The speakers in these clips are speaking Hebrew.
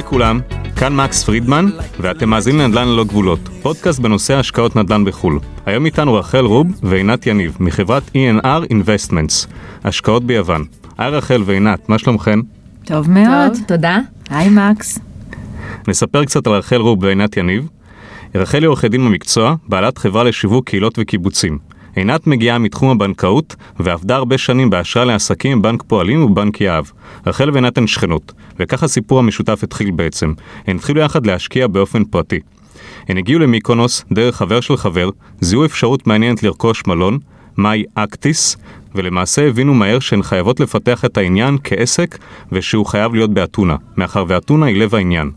היי כולם, כאן מקס פרידמן, ואתם מאזינים לנדל"ן ללא גבולות, פודקאסט בנושא השקעות נדל"ן בחו"ל. היום איתנו רחל רוב ועינת יניב, מחברת E&R Investments, השקעות ביוון. היי רחל ועינת, מה שלומכן? טוב מאוד. טוב, תודה. היי מקס. נספר קצת על רחל רוב ועינת יניב. רחל היא עורכי דין במקצוע, בעלת חברה לשיווק קהילות וקיבוצים. עינת מגיעה מתחום הבנקאות ועבדה הרבה שנים באשראי לעסקים בבנק פועלים ובנק יהב. רחל ועינת הן שכנות, וכך הסיפור המשותף התחיל בעצם. הן התחילו יחד להשקיע באופן פרטי. הן הגיעו למיקונוס דרך חבר של חבר, זיהו אפשרות מעניינת לרכוש מלון, מאי אקטיס, ולמעשה הבינו מהר שהן חייבות לפתח את העניין כעסק ושהוא חייב להיות באתונה, מאחר ואתונה היא לב העניין.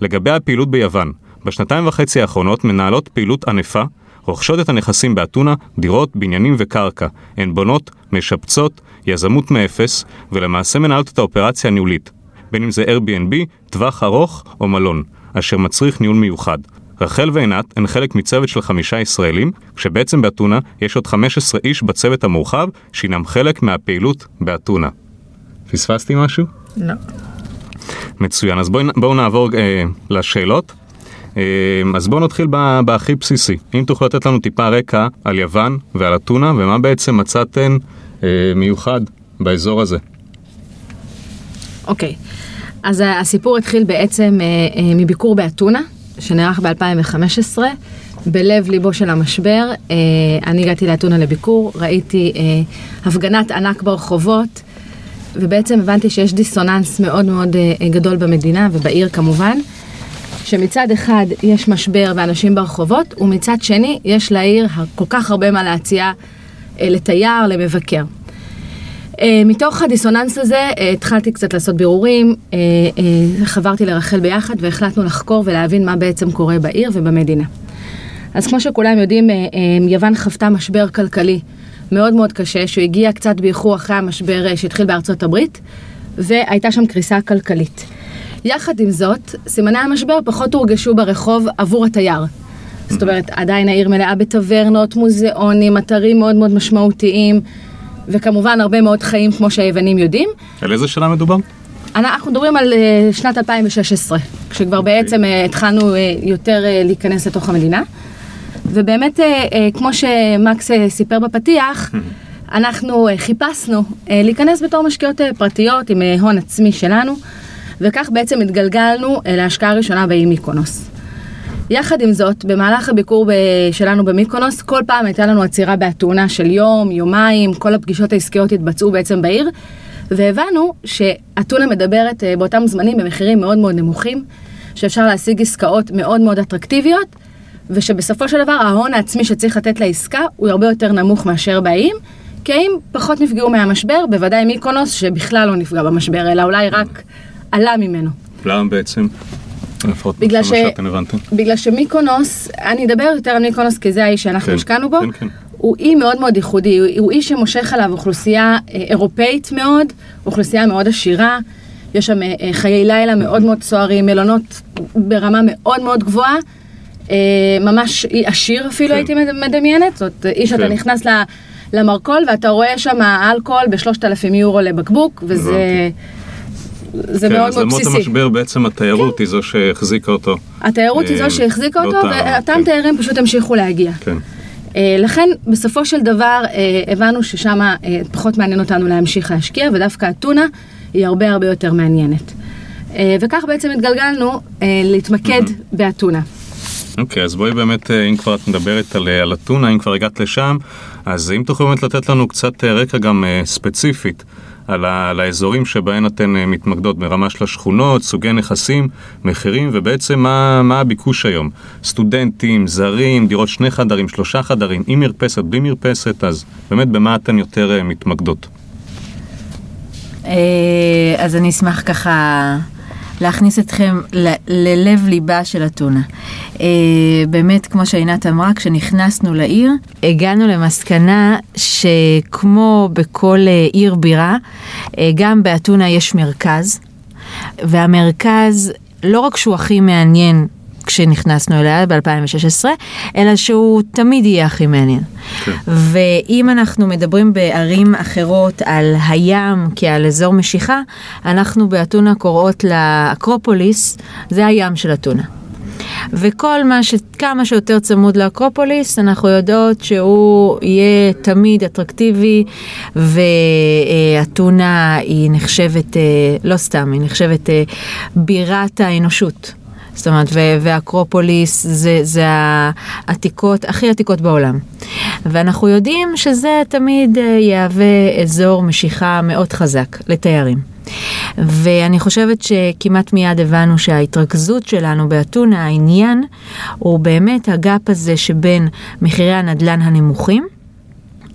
לגבי הפעילות ביוון, בשנתיים וחצי האחרונות מנהלות פעילות ענפה, רוכשות את הנכסים באתונה, דירות, בניינים וקרקע. הן בונות, משפצות, יזמות מאפס, ולמעשה מנהלות את האופרציה הניהולית, בין אם זה Airbnb, טווח ארוך או מלון, אשר מצריך ניהול מיוחד. רחל ועינת הן חלק מצוות של חמישה ישראלים, כשבעצם באתונה יש עוד 15 איש בצוות המורחב, שהינם חלק מהפעילות באתונה. פספסתי משהו? לא. מצוין, אז בואו בוא נעבור אה, לשאלות. אה, אז בואו נתחיל בהכי בסיסי. אם תוכלו לתת לנו טיפה רקע על יוון ועל אתונה, ומה בעצם מצאתן אה, מיוחד באזור הזה. אוקיי. אז ה- הסיפור התחיל בעצם אה, אה, מביקור באתונה, שנערך ב-2015, בלב ליבו של המשבר. אני הגעתי לאתונה לביקור, ראיתי הפגנת ענק ברחובות, ובעצם הבנתי שיש דיסוננס מאוד מאוד גדול במדינה ובעיר כמובן. שמצד אחד יש משבר ואנשים ברחובות, ומצד שני יש לעיר כל כך הרבה מה להציע אה, לתייר, למבקר. אה, מתוך הדיסוננס הזה אה, התחלתי קצת לעשות בירורים, חברתי לרחל ביחד והחלטנו לחקור ולהבין מה בעצם קורה בעיר ובמדינה. אז כמו שכולם יודעים, יוון חוותה משבר כלכלי מאוד מאוד קשה, שהוא הגיע קצת באיחור אחרי המשבר שהתחיל בארצות הברית, והייתה שם קריסה כלכלית. יחד עם זאת, סימני המשבר פחות הורגשו ברחוב עבור התייר. זאת אומרת, עדיין העיר מלאה בטברנות, מוזיאונים, אתרים מאוד מאוד משמעותיים, וכמובן הרבה מאוד חיים כמו שהיוונים יודעים. על איזה שנה מדובר? אנחנו מדברים על אה, שנת 2016, כשכבר בעצם אה, התחלנו אה, יותר להיכנס לתוך המדינה. ובאמת, כמו שמקס סיפר בפתיח, אנחנו אה, חיפשנו להיכנס בתור משקיעות פרטיות עם הון עצמי שלנו, וכך בעצם התגלגלנו אה, להשקעה הראשונה באי מיקונוס. יחד עם זאת, במהלך הביקור ב- שלנו במיקונוס, כל פעם הייתה לנו עצירה באתונה של יום, יומיים, כל הפגישות העסקיות התבצעו בעצם בעיר, והבנו שאתונה מדברת אה, באותם זמנים במחירים מאוד מאוד נמוכים, שאפשר להשיג עסקאות מאוד מאוד אטרקטיביות, ושבסופו של דבר ההון העצמי שצריך לתת לעסקה הוא הרבה יותר נמוך מאשר באיים, כי האיים פחות נפגעו מהמשבר, בוודאי מיקונוס שבכלל לא נפגע במשבר, אלא אולי רק עלה ממנו. למה בעצם? בגלל ש-. בגלל שמיקונוס, אני אדבר יותר על מיקונוס כי זה האי שאנחנו כן, השקענו בו, כן, כן. הוא אי מאוד מאוד ייחודי, הוא, הוא אי שמושך עליו אוכלוסייה אה, אירופאית מאוד, אוכלוסייה מאוד עשירה, יש שם אה, אה, חיי לילה מאוד מאוד סוערים, מלונות ברמה מאוד מאוד גבוהה, ממש עשיר אפילו כן. הייתי מד- מדמיינת, זאת אי שאתה כן. נכנס ל- למרכול ואתה רואה שם אלכוהול בשלושת אלפים יורו לבקבוק, וזה זה כן, מאוד אז מאוד למרות בסיסי. המשבר בעצם התיירות היא זו שהחזיקה אותו. התיירות היא אה, זו שהחזיקה אותו, ואותם כן. תיירים פשוט המשיכו להגיע. כן. אה, לכן, בסופו של דבר, אה, הבנו ששם אה, פחות מעניין אותנו להמשיך להשקיע, ודווקא אתונה היא הרבה הרבה יותר מעניינת. אה, וכך בעצם התגלגלנו אה, להתמקד באתונה. אוקיי, אז בואי באמת, אה, אם כבר את מדברת על, אה, על אתונה, אם כבר הגעת לשם, אז אם תוכלו באמת לתת לנו קצת אה, רקע גם אה, ספציפית על, ה, על האזורים שבהן אתן אה, מתמקדות ברמה של השכונות, סוגי נכסים, מחירים, ובעצם מה, מה הביקוש היום. סטודנטים, זרים, דירות שני חדרים, שלושה חדרים, עם מרפסת, בלי מרפסת, אז באמת במה אתן יותר אה, מתמקדות? אה, אז אני אשמח ככה להכניס אתכם ללב ליבה של אתונה. אה, באמת, כמו שעינת אמרה, כשנכנסנו לעיר, הגענו למסקנה שכמו בכל אה, עיר בירה, אה, גם באתונה יש מרכז, והמרכז, לא רק שהוא הכי מעניין כשנכנסנו אליה ב-2016, אלא שהוא תמיד יהיה הכי מעניין. כן. ואם אנחנו מדברים בערים אחרות על הים כעל אזור משיכה, אנחנו באתונה קוראות לאקרופוליס, זה הים של אתונה. וכל מה ש... כמה שיותר צמוד לאקרופוליס, אנחנו יודעות שהוא יהיה תמיד אטרקטיבי, ואתונה היא נחשבת, אה, לא סתם, היא נחשבת אה, בירת האנושות. זאת אומרת, ואקרופוליס זה, זה העתיקות, הכי עתיקות בעולם. ואנחנו יודעים שזה תמיד אה, יהווה אזור משיכה מאוד חזק לתיירים. ואני חושבת שכמעט מיד הבנו שההתרכזות שלנו באתונה, העניין, הוא באמת הגאפ הזה שבין מחירי הנדלן הנמוכים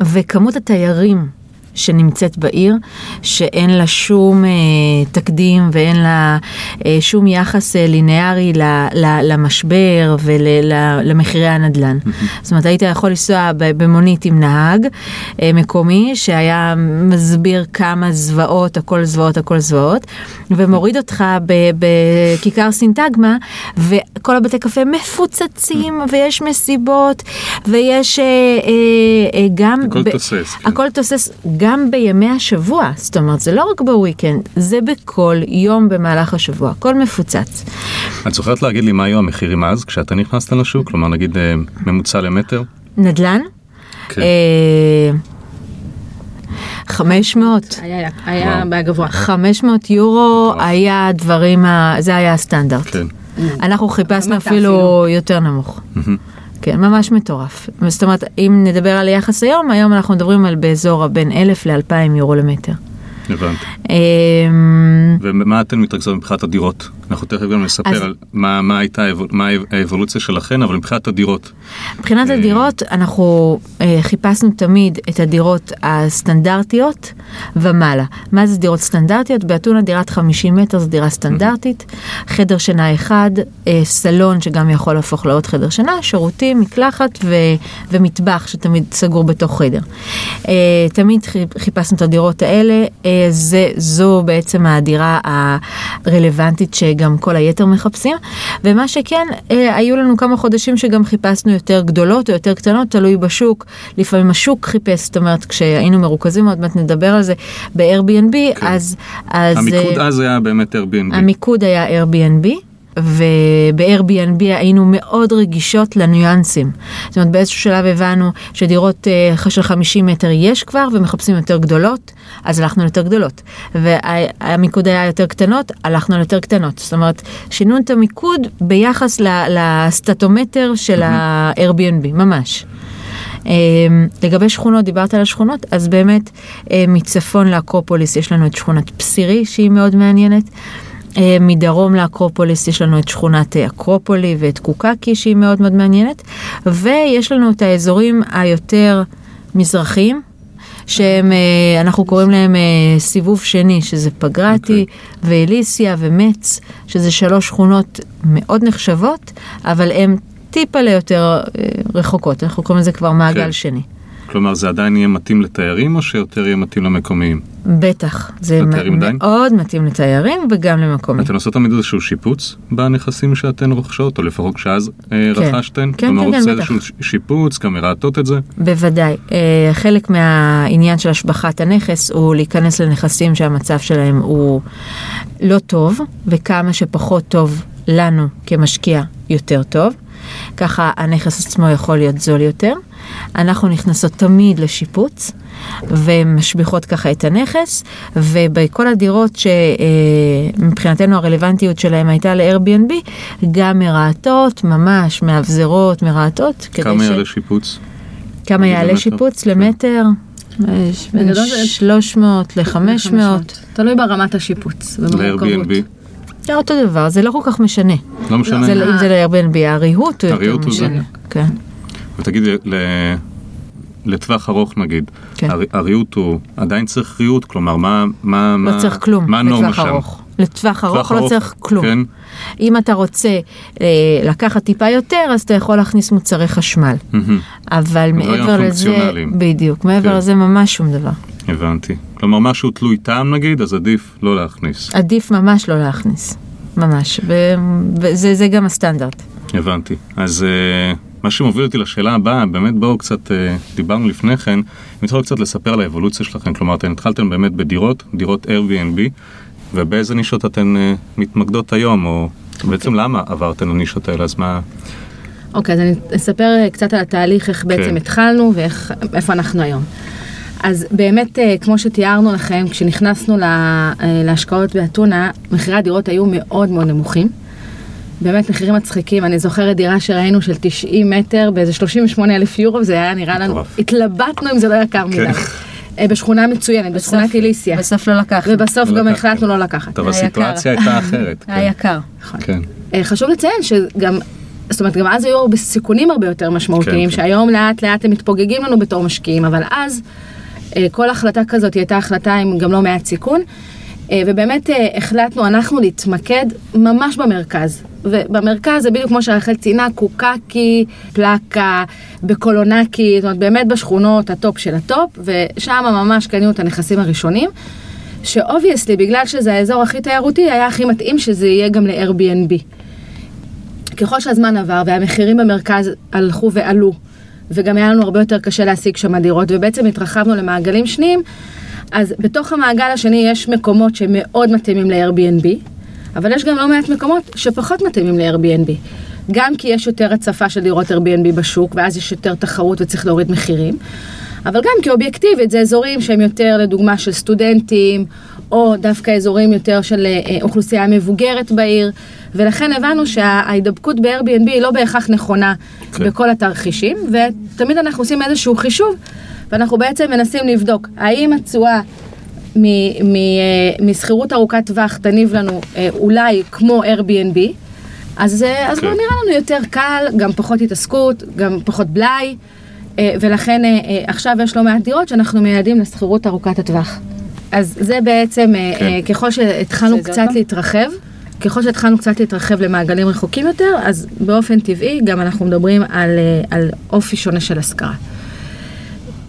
וכמות התיירים שנמצאת בעיר, שאין לה שום אה, תקדים ואין לה אה, שום יחס אה, ליניארי ל, ל, למשבר ולמחירי הנדל"ן. זאת אומרת, היית יכול לנסוע במונית עם נהג אה, מקומי שהיה מסביר כמה זוועות, הכל זוועות, הכל זוועות, ומוריד אותך בכיכר סינטגמה, וכל הבתי קפה מפוצצים, ויש מסיבות, ויש אה, אה, אה, גם... הכל ב- תוסס, כן. הכל תוסס. גם בימי השבוע, זאת אומרת, זה לא רק בוויקנד, זה בכל יום במהלך השבוע, הכל מפוצץ. את זוכרת להגיד לי מה היו המחירים אז, כשאתה נכנסת לשוק? כלומר, נגיד אה, ממוצע למטר? נדל"ן? כן. אה, 500. היה, היה וואו. בגבוה. 500 יורו. היה הדברים, ה... זה היה הסטנדרט. כן. אנחנו חיפשנו אפילו אפילו. יותר נמוך. כן, ממש מטורף. זאת אומרת, אם נדבר על יחס היום, היום אנחנו מדברים על באזור הבין 1,000 ל-2,000 יורו למטר. הבנתי. אמ, ומה אתן מתרכזות מבחינת הדירות? אנחנו תכף גם נספר אז- על מה, מה הייתה מה האבולוציה שלכן, אבל מבחינת הדירות. מבחינת אה, הדירות, אנחנו אה, חיפשנו תמיד את הדירות הסטנדרטיות ומעלה. מה זה דירות סטנדרטיות? באתונה דירת 50 מטר זו דירה סטנדרטית, חדר שינה אחד, אה, סלון שגם יכול להפוך לעוד חדר שינה, שירותים, מקלחת ו- ומטבח שתמיד סגור בתוך חדר. תמיד חי- חיפשנו את הדירות האלה, זה, זו בעצם הדירה הרלוונטית שגם כל היתר מחפשים, ומה שכן, אה, היו לנו כמה חודשים שגם חיפשנו יותר גדולות או יותר קטנות, תלוי בשוק. לפעמים השוק חיפש, זאת אומרת, כשהיינו מרוכזים, עוד מעט נדבר על זה, ב-Airbnb, כן. אז... אז המיקוד אה, אז היה באמת Airbnb. המיקוד היה Airbnb. וב-Airbnb היינו מאוד רגישות לניואנסים. זאת אומרת, באיזשהו שלב הבנו שדירות אה, של 50 מטר יש כבר ומחפשים יותר גדולות, אז הלכנו ליותר גדולות. והמיקוד היה יותר קטנות, הלכנו ליותר קטנות. זאת אומרת, שינו את המיקוד ביחס לסטטומטר של ה-Airbnb, ממש. אה, לגבי שכונות, דיברת על השכונות, אז באמת אה, מצפון לאקרופוליס יש לנו את שכונת פסירי שהיא מאוד מעניינת. אה, מדרום לאקרופוליס יש לנו את שכונת אה, אקרופולי ואת קוקקי שהיא מאוד מאוד מעניינת. ויש לנו את האזורים היותר מזרחיים. שהם, אה, אנחנו קוראים להם סיבוב שני, שזה פגרטי, אוקיי. ואליסיה ומץ, שזה שלוש שכונות מאוד נחשבות, אבל הן טיפה ליותר רחוקות, אנחנו קוראים לזה כבר מעגל כן. שני. כלומר, זה עדיין יהיה מתאים לתיירים, או שיותר יהיה מתאים למקומיים? בטח, זה עדיין? מאוד מתאים לתיירים וגם למקומיים. אתן עושות תמיד איזשהו שיפוץ בנכסים שאתן רוכשות, או לפחות כשאז אה, כן. רכשתן? כן, כלומר, כן, כן, בטח. איזשהו שיפוץ, גם מרעטות את זה? בוודאי. אה, חלק מהעניין של השבחת הנכס הוא להיכנס לנכסים שהמצב שלהם הוא לא טוב, וכמה שפחות טוב לנו כמשקיע יותר טוב. ככה הנכס עצמו יכול להיות זול יותר. אנחנו נכנסות תמיד לשיפוץ ומשביחות ככה את הנכס ובכל הדירות שמבחינתנו הרלוונטיות שלהם הייתה ל-Airbnb גם מרהטות, ממש מאבזרות, מרהטות. כמה ש- יעלה שיפוץ? כמה יעלה? שיפוץ. למטר? בין בגדול זה- 300 ל-500. תלוי ברמת השיפוץ ובמורכבות. ל-Airbnb? זה אותו דבר, זה לא כל כך משנה. לא משנה. זה, אם זה ל-Airbnb, הריהוט הוא יותר הוא זה. משנה. כן. ותגידי, ל- לטווח ארוך נגיד, כן. הר- הריהוט הוא עדיין צריך ריהוט? כלומר, מה... מה לא מה- צריך כלום מה לטווח? ארוך. לטווח ארוך לא צריך כלום. כן. אם אתה רוצה אה, לקחת טיפה יותר, אז אתה יכול להכניס מוצרי חשמל. מהמם. אבל מעבר לזה. בדיוק, מעבר כן. לזה ממש שום דבר. הבנתי. כלומר, משהו תלוי טעם נגיד, אז עדיף לא להכניס. עדיף ממש לא להכניס. ממש. וזה זה גם הסטנדרט. הבנתי. אז uh, מה שמוביל אותי לשאלה הבאה, באמת בואו קצת, uh, דיברנו לפני כן, אם תוכלו קצת לספר על האבולוציה שלכם, כלומר אתם התחלתם באמת בדירות, דירות Airbnb, ובאיזה נישות אתן uh, מתמקדות היום, או בעצם למה עברתם לנישות האלה, אז מה... אוקיי, אז אני אספר קצת על התהליך, איך בעצם כן. התחלנו ואיפה אנחנו היום. אז באמת, אה, כמו שתיארנו לכם, כשנכנסנו לה- אה, להשקעות באתונה, מחירי הדירות היו מאוד מאוד נמוכים. באמת מחירים מצחיקים, אני זוכרת דירה שראינו של 90 מטר באיזה 38 אלף יורו, זה היה נראה לנו. התלבטנו אם זה לא יקר מדי. אה, בשכונה מצוינת, בשכונת איליסיה. בסוף לא לקחנו. ובסוף לא גם. החלטנו לא לקחת. טוב, הסיטואציה. הייתה אחרת. כן. היה יקר. נכון. כן. אה, חשוב לציין שגם, זאת אומרת, גם אז היו הרבה סיכונים הרבה יותר משמעותיים, כן, כן. שהיום לאט לאט הם מתפוגגים לנו בתור משקיעים, אבל אז אה, כל החלטה כזאת הייתה החלטה עם גם לא מעט סיכון. אה, ובאמת אה, החלטנו אנחנו להתמקד ממש במרכז. ובמרכז זה בדיוק כמו שרחל ציינה, קוקאקי, פלאקה, בקולונקי, זאת אומרת באמת בשכונות ה top של ה top, ושם ממש קנינו את הנכסים הראשונים. שאובייסלי, בגלל שזה האזור הכי תיירותי, היה הכי מתאים שזה יהיה גם ל-Airbnb. ככל שהזמן עבר והמחירים במרכז הלכו ועלו, וגם היה לנו הרבה יותר קשה להשיג שם דירות, ובעצם התרחבנו למעגלים שניים, אז בתוך המעגל השני יש מקומות שמאוד מתאימים ל-Airbnb, אבל יש גם לא מעט מקומות שפחות מתאימים ל-Airbnb. גם כי יש יותר הצפה של דירות Airbnb בשוק, ואז יש יותר תחרות וצריך להוריד מחירים, אבל גם כי אובייקטיבית זה אזורים שהם יותר לדוגמה של סטודנטים, או דווקא אזורים יותר של אה, אוכלוסייה מבוגרת בעיר, ולכן הבנו שההידבקות ב-Airbnb היא לא בהכרח נכונה כן. בכל התרחישים, ותמיד אנחנו עושים איזשהו חישוב, ואנחנו בעצם מנסים לבדוק האם התשואה מ- מ- אה, משכירות ארוכת טווח תניב לנו אה, אולי כמו Airbnb, אז, אה, אז כן. לא נראה לנו יותר קל, גם פחות התעסקות, גם פחות בלאי, ולכן עכשיו יש לא מעט דירות שאנחנו מייעדים לשכירות ארוכת הטווח. אז זה בעצם, אה, כן. ככל שהתחלנו קצת אותו? להתרחב, ככל שהתחלנו קצת להתרחב למעגלים רחוקים יותר, אז באופן טבעי גם אנחנו מדברים על, על אופי שונה של השכרה.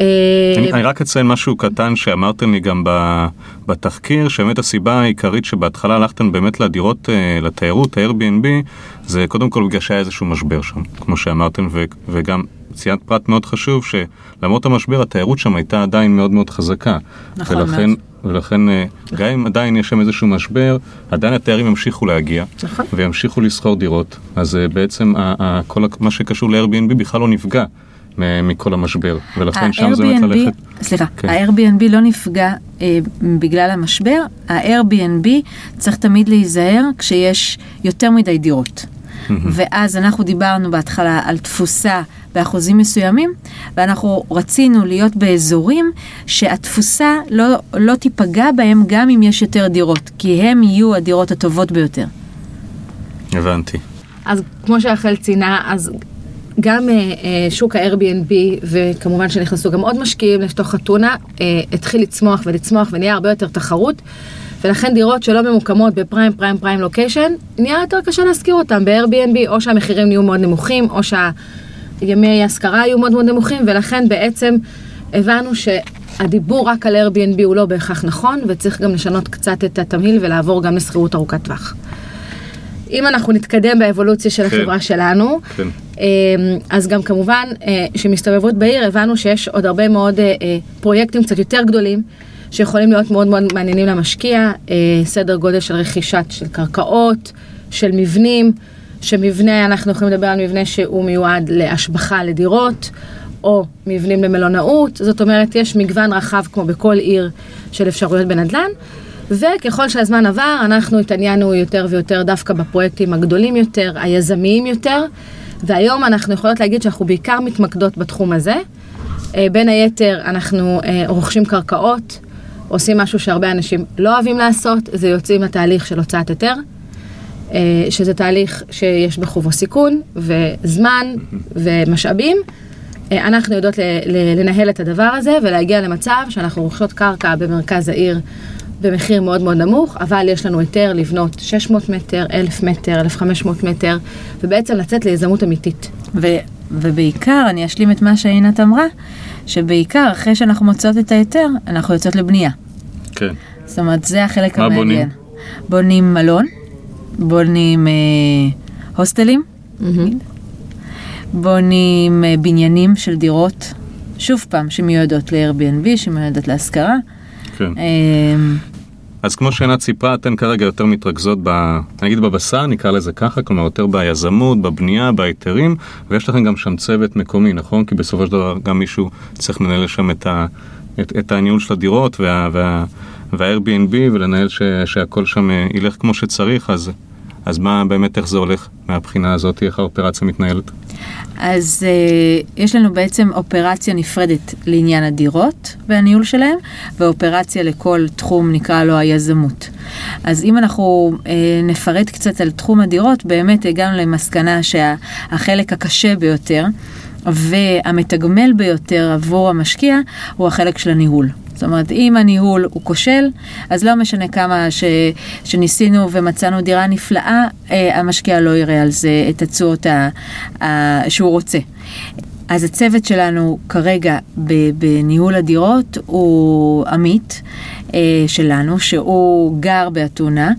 אה, אני, אני רק אציין משהו קטן שאמרתם לי גם בתחקיר, שבאמת הסיבה העיקרית שבהתחלה הלכתם באמת לדירות, אה, לתיירות, ה-Airbnb, זה קודם כל בגלל שהיה איזשהו משבר שם, כמו שאמרתם, ו, וגם ציינת פרט מאוד חשוב, שלמרות המשבר התיירות שם הייתה עדיין מאוד מאוד חזקה. נכון ולכן, מאוד. ולכן אה, גם אם עדיין יש שם איזשהו משבר, עדיין התיירים ימשיכו להגיע, נכון. וימשיכו לשכור דירות, אז בעצם כל מה שקשור ל-Airbnb בכלל לא נפגע. מכל המשבר, ולכן שם זה באמת ללכת. סליחה, כן. ה-Airbnb לא נפגע אה, בגלל המשבר, ה-Airbnb צריך תמיד להיזהר כשיש יותר מדי דירות. ואז אנחנו דיברנו בהתחלה על תפוסה באחוזים מסוימים, ואנחנו רצינו להיות באזורים שהתפוסה לא, לא תיפגע בהם גם אם יש יותר דירות, כי הם יהיו הדירות הטובות ביותר. הבנתי. אז כמו שרחל ציינה, אז גם אה, אה, שוק ה-Airbnb, וכמובן שנכנסו גם עוד משקיעים לתוך אתונה, אה, התחיל לצמוח ולצמוח ונהיה הרבה יותר תחרות, ולכן דירות שלא ממוקמות בפריים פריים פריים לוקיישן, נהיה יותר קשה להשכיר אותם ב-Airbnb, או שהמחירים נהיו מאוד נמוכים, או שהימי השכרה יהיו מאוד מאוד נמוכים, ולכן בעצם הבנו שהדיבור רק על Airbnb הוא לא בהכרח נכון, וצריך גם לשנות קצת את התמהיל ולעבור גם לשכירות ארוכת טווח. אם אנחנו נתקדם באבולוציה של כן. החברה שלנו, כן. אמ, אז גם כמובן אה, שמסתובבות בעיר הבנו שיש עוד הרבה מאוד אה, אה, פרויקטים קצת יותר גדולים שיכולים להיות מאוד מאוד מעניינים למשקיע, סדר גודל של רכישת של קרקעות, של מבנים, שמבנה, אנחנו יכולים לדבר על מבנה שהוא מיועד להשבחה לדירות, או מבנים למלונאות, זאת אומרת יש מגוון רחב כמו בכל עיר של אפשרויות בנדל"ן. וככל שהזמן עבר, אנחנו התעניינו יותר ויותר דווקא בפרויקטים הגדולים יותר, היזמיים יותר, והיום אנחנו יכולות להגיד שאנחנו בעיקר מתמקדות בתחום הזה. אה, בין היתר, אנחנו אה, רוכשים קרקעות, עושים משהו שהרבה אנשים לא אוהבים לעשות, זה יוצאים לתהליך של הוצאת היתר, אה, שזה תהליך שיש בחובו סיכון וזמן ומשאבים. אנחנו יודעות לנהל את הדבר הזה ולהגיע למצב שאנחנו רוכשות קרקע במרכז העיר במחיר מאוד מאוד נמוך, אבל יש לנו היתר לבנות 600 מטר, 1,000 מטר, 1,500 מטר, ובעצם לצאת ליזמות אמיתית. ו, ובעיקר, אני אשלים את מה שעינת אמרה, שבעיקר אחרי שאנחנו מוצאות את ההיתר, אנחנו יוצאות לבנייה. כן. זאת אומרת, זה החלק מה המעניין. בונים? בונים מלון, בונים אה, הוסטלים, בונים אה, בניינים של דירות, שוב פעם, שמיועדות ל-Airbnb, שמיועדות להשכרה. כן. אה, אז כמו שעינת סיפרה, אתן כרגע יותר מתרכזות ב... נגיד בבשר, נקרא לזה ככה, כלומר יותר ביזמות, בבנייה, בהיתרים, ויש לכם גם שם צוות מקומי, נכון? כי בסופו של דבר גם מישהו צריך לנהל שם את, ה... את, את הניהול של הדירות וה... וה... וה-Airbnb ולנהל ש... שהכל שם אה, ילך כמו שצריך, אז, אז מה באמת, איך זה הולך מהבחינה הזאת, איך האופרציה מתנהלת? אז uh, יש לנו בעצם אופרציה נפרדת לעניין הדירות והניהול שלהם, ואופרציה לכל תחום נקרא לו היזמות. אז אם אנחנו uh, נפרט קצת על תחום הדירות, באמת הגענו למסקנה שהחלק הקשה ביותר והמתגמל ביותר עבור המשקיע הוא החלק של הניהול. זאת אומרת, אם הניהול הוא כושל, אז לא משנה כמה ש, שניסינו ומצאנו דירה נפלאה, אה, המשקיע לא יראה על זה את התשואות שהוא רוצה. אז הצוות שלנו כרגע בניהול הדירות הוא עמית אה, שלנו, שהוא גר באתונה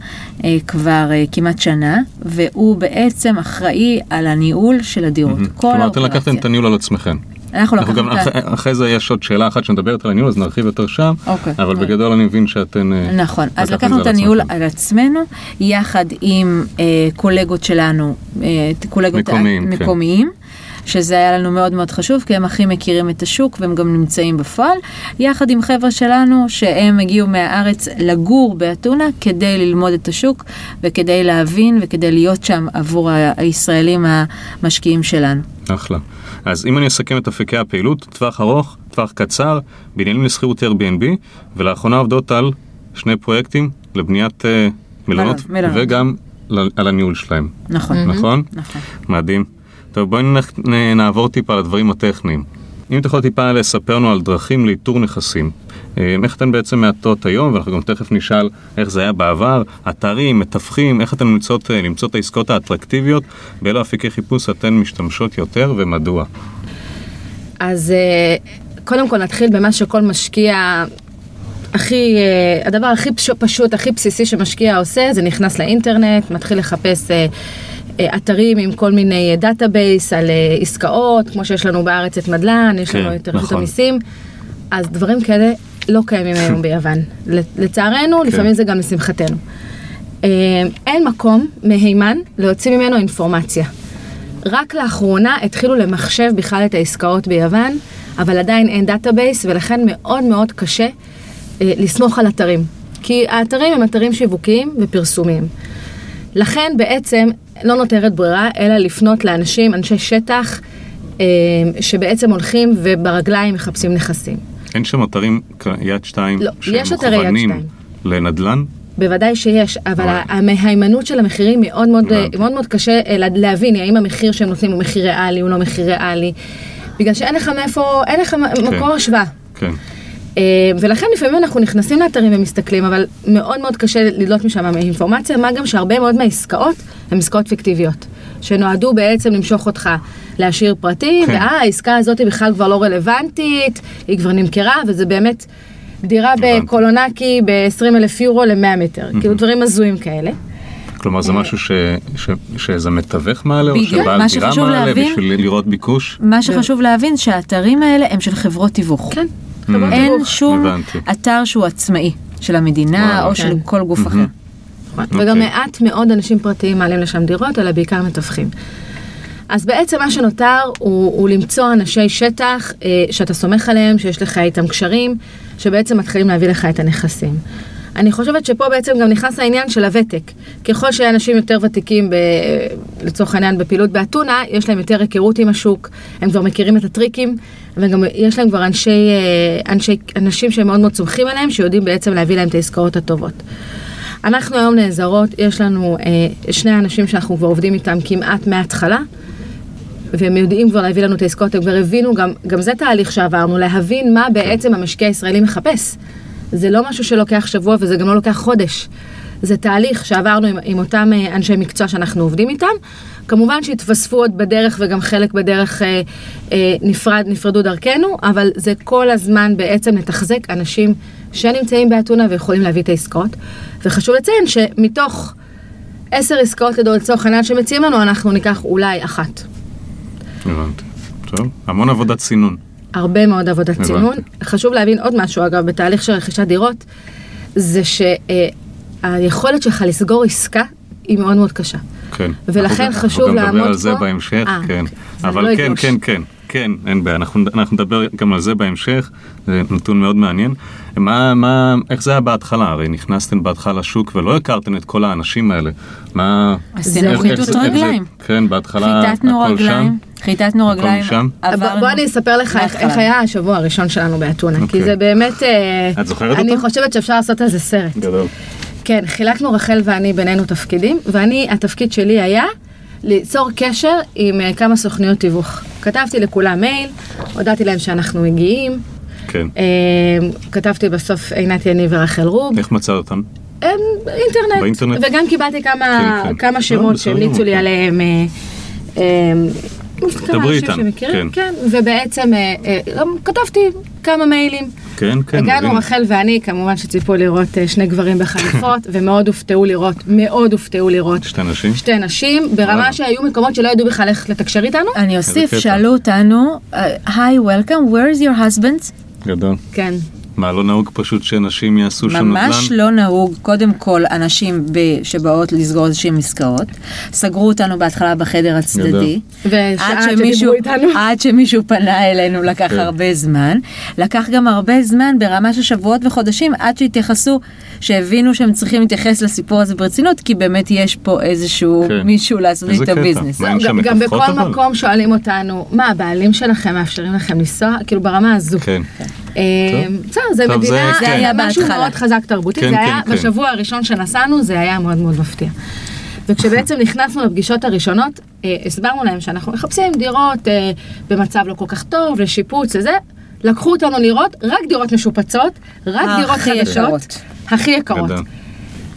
אה, כבר כמעט שנה, והוא בעצם אחראי על הניהול של הדירות. Mm-hmm. כלומר, אתם לקחתם את הניהול על עצמכם. אנחנו אנחנו גם אחרי, אחרי זה יש עוד שאלה אחת שמדברת על הניהול אז נרחיב יותר שם אוקיי. אבל בגדול אני מבין שאתן אה, נכון אז לקחנו את הניהול על עצמנו יחד עם אה, קולגות שלנו אה, קולגות מקומיים, מקומיים כן. שזה היה לנו מאוד מאוד חשוב, כי הם הכי מכירים את השוק והם גם נמצאים בפועל, יחד עם חבר'ה שלנו שהם הגיעו מהארץ לגור באתונה כדי ללמוד את השוק וכדי להבין וכדי להיות שם עבור הישראלים המשקיעים שלנו. אחלה. אז אם אני אסכם את אפיקי הפעילות, טווח ארוך, טווח קצר, בניינים לשכירות Airbnb, ולאחרונה עובדות על שני פרויקטים לבניית uh, מלונות, מלונות, וגם על הניהול שלהם. נכון. נכון? נכון. מדהים. טוב, בואי נעבור טיפה לדברים הטכניים. אם יכול טיפה לספר לנו על דרכים לאיתור נכסים. אה, איך אתן בעצם מעטות היום, ואנחנו גם תכף נשאל איך זה היה בעבר, אתרים, מתווכים, איך אתן למצאות, אה, למצוא את העסקאות האטרקטיביות, באילו אפיקי חיפוש אתן משתמשות יותר ומדוע? אז אה, קודם כל נתחיל במה שכל משקיע הכי, הדבר הכי פשוט, הכי בסיסי שמשקיע עושה, זה נכנס לאינטרנט, מתחיל לחפש אתרים עם כל מיני database על עסקאות, כמו שיש לנו בארץ את מדלן, יש לנו כן, את רשות נכון. המיסים, אז דברים כאלה לא קיימים היום ביוון. לצערנו, כן. לפעמים זה גם לשמחתנו. אה, אין מקום מהימן להוציא ממנו אינפורמציה. רק לאחרונה התחילו למחשב בכלל את העסקאות ביוון, אבל עדיין אין database, ולכן מאוד מאוד קשה אה, לסמוך על אתרים. כי האתרים הם אתרים שיווקיים ופרסומיים. לכן בעצם לא נותרת ברירה, אלא לפנות לאנשים, אנשי שטח, אה, שבעצם הולכים וברגליים מחפשים נכסים. אין שם אתרים יד שתיים לא, שתיים. לנדל"ן? בוודאי שיש, אבל המהימנות של המחירים מאוד מאוד, מאוד מאוד קשה אה, להבין האם המחיר שהם נותנים הוא מחיר ריאלי, הוא לא מחיר ריאלי, בגלל שאין לך מאיפה, אין לך כן. מקור השוואה. כן. אה, ולכן לפעמים אנחנו נכנסים לאתרים ומסתכלים, אבל מאוד מאוד קשה לדלות משם אינפורמציה, מה גם שהרבה מאוד מהעסקאות הן עסקאות פיקטיביות, שנועדו בעצם למשוך אותך להשאיר פרטים, כן. ואה, העסקה הזאת היא בכלל כבר לא רלוונטית, היא כבר נמכרה, וזה באמת דירה בקולונקי ב-20 אלף יורו ל-100 מטר, כאילו דברים הזויים כאלה. כלומר זה משהו שאיזה מתווך מעלה, או שבעל דירה מעלה בשביל לראות ביקוש? מה שחשוב להבין שהאתרים האלה הם של חברות תיווך. כן. אין שום אתר שהוא עצמאי, של המדינה או של כל גוף אחר. וגם אוקיי. מעט מאוד אנשים פרטיים מעלים לשם דירות, אלא בעיקר מתווכים. אז בעצם מה שנותר הוא, הוא למצוא אנשי שטח אה, שאתה סומך עליהם, שיש לך איתם קשרים, שבעצם מתחילים להביא לך את הנכסים. אני חושבת שפה בעצם גם נכנס העניין של הוותק. ככל שאנשים יותר ותיקים, ב, לצורך העניין בפעילות באתונה, יש להם יותר היכרות עם השוק, הם כבר מכירים את הטריקים, וגם יש להם כבר אנשי, אה, אנשי, אנשים שהם מאוד מאוד צומחים עליהם, שיודעים בעצם להביא להם את העסקאות הטובות. אנחנו היום נעזרות, יש לנו אה, שני אנשים שאנחנו כבר עובדים איתם כמעט מההתחלה. והם יודעים כבר להביא לנו את העסקאות, הם כבר הבינו, גם, גם זה תהליך שעברנו, להבין מה בעצם המשקיע הישראלי מחפש. זה לא משהו שלוקח שבוע וזה גם לא לוקח חודש. זה תהליך שעברנו עם, עם אותם אה, אנשי מקצוע שאנחנו עובדים איתם. כמובן שהתווספו עוד בדרך וגם חלק בדרך אה, אה, נפרד, נפרדו דרכנו, אבל זה כל הזמן בעצם לתחזק אנשים שנמצאים באתונה ויכולים להביא את העסקאות. וחשוב לציין שמתוך עשר עסקאות לצורך העניין שמציעים לנו, אנחנו ניקח אולי אחת. הבנתי. טוב, המון עבודת סינון. הרבה מאוד עבודת הבנתי. צינון. חשוב להבין עוד משהו, אגב, בתהליך של רכישת דירות, זה שהיכולת שלך לסגור עסקה היא מאוד מאוד קשה. כן. ולכן אנחנו- חשוב אנחנו גם נדבר לעמוד על זה פה. בהמשך, אה, כן. זה אבל לא כן. כן, כן, כן, אין בעיה, אנחנו אנחנו נדבר גם על זה בהמשך, זה נתון מאוד מעניין. מה, מה, איך זה היה בהתחלה? הרי נכנסתם בהתחלה לשוק ולא הכרתם את כל האנשים האלה. מה... עשינו חיטוט איך זה- רגליים. כן, בהתחלה חיטטנו הכל רגליים, שם. חיטטנו רגליים? עברנו בוא אני אספר לך איך, היה השבוע הראשון שלנו באתונה, כי אוקיי. זה באמת... אה, את זוכרת אני אותו? חושבת שאפשר לעשות על זה סרט. גדול. כן, חילקנו רחל ואני בינינו תפקידים, ואני, התפקיד שלי היה ליצור קשר עם אה, כמה סוכניות תיווך. כתבתי לכולם מייל, הודעתי להם שאנחנו מגיעים, כן. אה, כתבתי בסוף עינת יניב ורחל רוב, איך מצאת אותם? אינטרנט, באינטרנט? וגם קיבלתי כמה, כן, כן. כמה לא, שמות שהמליצו לי כן. עליהם. אה, אה, דברי איתם, כן. כן, ובעצם גם כתבתי כמה מיילים. כן, כן. הגענו מבין. רחל ואני, כמובן שציפו לראות שני גברים בחליפות, ומאוד הופתעו לראות, מאוד הופתעו לראות שתי נשים? שתי נשים, ברמה. שהיו מקומות שלא ידעו בכלל איך לתקשר איתנו. אני אוסיף. שאלו אותנו, היי, welcome, where is your husband? גדול. כן. מה, לא נהוג פשוט שנשים יעשו שם נדל"ן? ממש לא נהוג, קודם כל, אנשים ב- שבאות לסגור איזשהם עסקאות, סגרו אותנו בהתחלה בחדר הצדדי. עד שדיברו שמישהו, איתנו. עד שמישהו פנה אלינו לקח כן. הרבה זמן. לקח גם הרבה זמן ברמה של שבועות וחודשים עד שהתייחסו, שהבינו שהם צריכים להתייחס לסיפור הזה ברצינות, כי באמת יש פה איזשהו כן. מישהו לעשות. ביזנס. מה, אין גם, גם בכל אבל? מקום שואלים אותנו, מה הבעלים שלכם מאפשרים לכם לנסוע? כאילו ברמה הזו. כן. אה, בסדר, זה מדינה, זה זה היה משהו בהתחלה. מאוד חזק תרבותית, כן, זה כן, היה כן. בשבוע הראשון שנסענו, זה היה מאוד מאוד מפתיע. וכשבעצם נכנסנו לפגישות הראשונות, אה, הסברנו להם שאנחנו מחפשים דירות אה, במצב לא כל כך טוב, לשיפוץ, לזה. לקחו אותנו לראות רק דירות משופצות, רק דירות חדשות. הכי יקרות.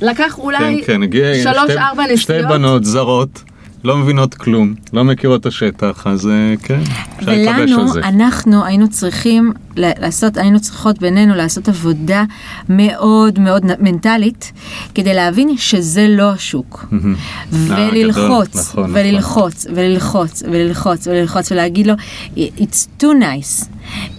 לקח אולי כן, כן, הגיע שלוש, שתי- ארבע שתי נסיעות. בנות זרות, לא מבינות כלום, לא מכירות את השטח, אז אה, כן, אפשר להתלבש על ולנו, זה. אנחנו היינו צריכים לעשות, היינו צריכות בינינו לעשות עבודה מאוד מאוד מנטלית, כדי להבין שזה לא השוק. וללחוץ, גדול, נכון, וללחוץ, וללחוץ, וללחוץ, וללחוץ, ולהגיד לו, it's too nice.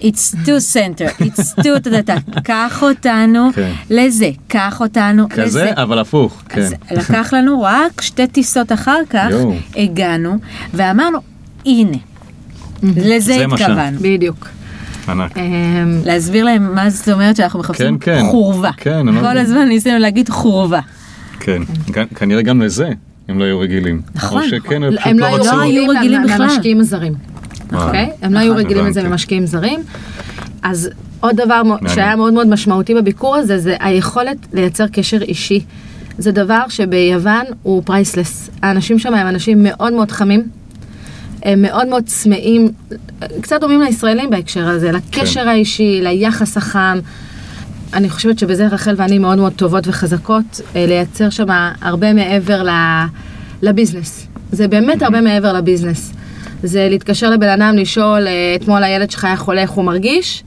It's too center, it's too טה-טה-טה, קח אותנו כן. לזה, קח אותנו לזה. כזה, אבל הפוך, כן. אז לקח לנו רק שתי טיסות אחר כך, יואו. הגענו ואמרנו, הנה, לזה. התכוונו. בדיוק. ענק. אמ, להסביר להם מה זאת אומרת שאנחנו מחפשים כן, כן. חורבה. כן. כל הזמן ניסינו להגיד חורבה. כן, כנראה גם לזה הם לא היו רגילים. נכון, או שכן, הם פשוט הם לא לא רצו. היו היו רגילים בכלל. למשקיעים הזרים. אוקיי? הם לא היו נכון. רגילים לזה. ממשקיעים זרים. אז עוד דבר. שהיה מאוד מאוד משמעותי בביקור הזה, זה היכולת לייצר קשר אישי. זה דבר שביוון הוא פרייסלס. האנשים שם הם אנשים מאוד מאוד חמים. הם מאוד מאוד צמאים, קצת דומים לישראלים בהקשר הזה, לקשר כן. האישי, ליחס החם. אני חושבת שבזה רחל ואני מאוד מאוד טובות וחזקות, אה, לייצר שם הרבה מעבר לביזנס. זה באמת הרבה מעבר לביזנס. זה להתקשר לבן אדם, לשאול, אה, אתמול הילד שלך היה חולה, איך הוא מרגיש?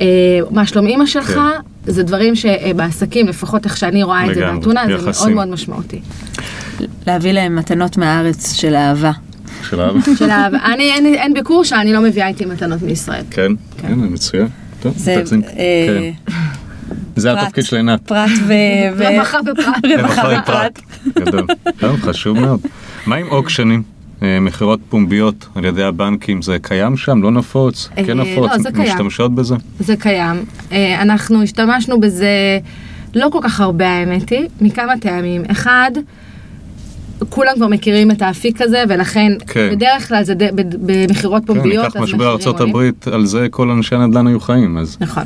אה, מה שלום אימא שלך? כן. זה דברים שבעסקים, לפחות איך שאני רואה את זה באתונה, זה מאוד. מאוד משמעותי. להביא להם מתנות מהארץ של אהבה. של אבא. של האהבה. אני, אין, אין ביקור שאני לא מביאה איתי מתנות מישראל. כן, כן, מצוין. טוב, זה. אה, כן. זה פרט. התפקיד של עינת. פרט ו... רווחה ופרט. רווחה ופרט. גדול. חשוב מאוד. מה עם אוקשנים? אה, מכירות פומביות על ידי הבנקים, זה קיים שם? לא נפוץ? אה, כן נפוץ? לא, זה קיים. משתמשות בזה? זה קיים. אה, אנחנו השתמשנו בזה לא כל כך הרבה האמת היא, מכמה טעמים. אחד, כולם כבר מכירים את האפיק הזה, ולכן כן. בדרך כלל זה ד- במכירות כן, פומביות, ניקח אז משבר ארצות. הברית, על זה כל אנשי הנדל"ן היו חיים, אז נכון.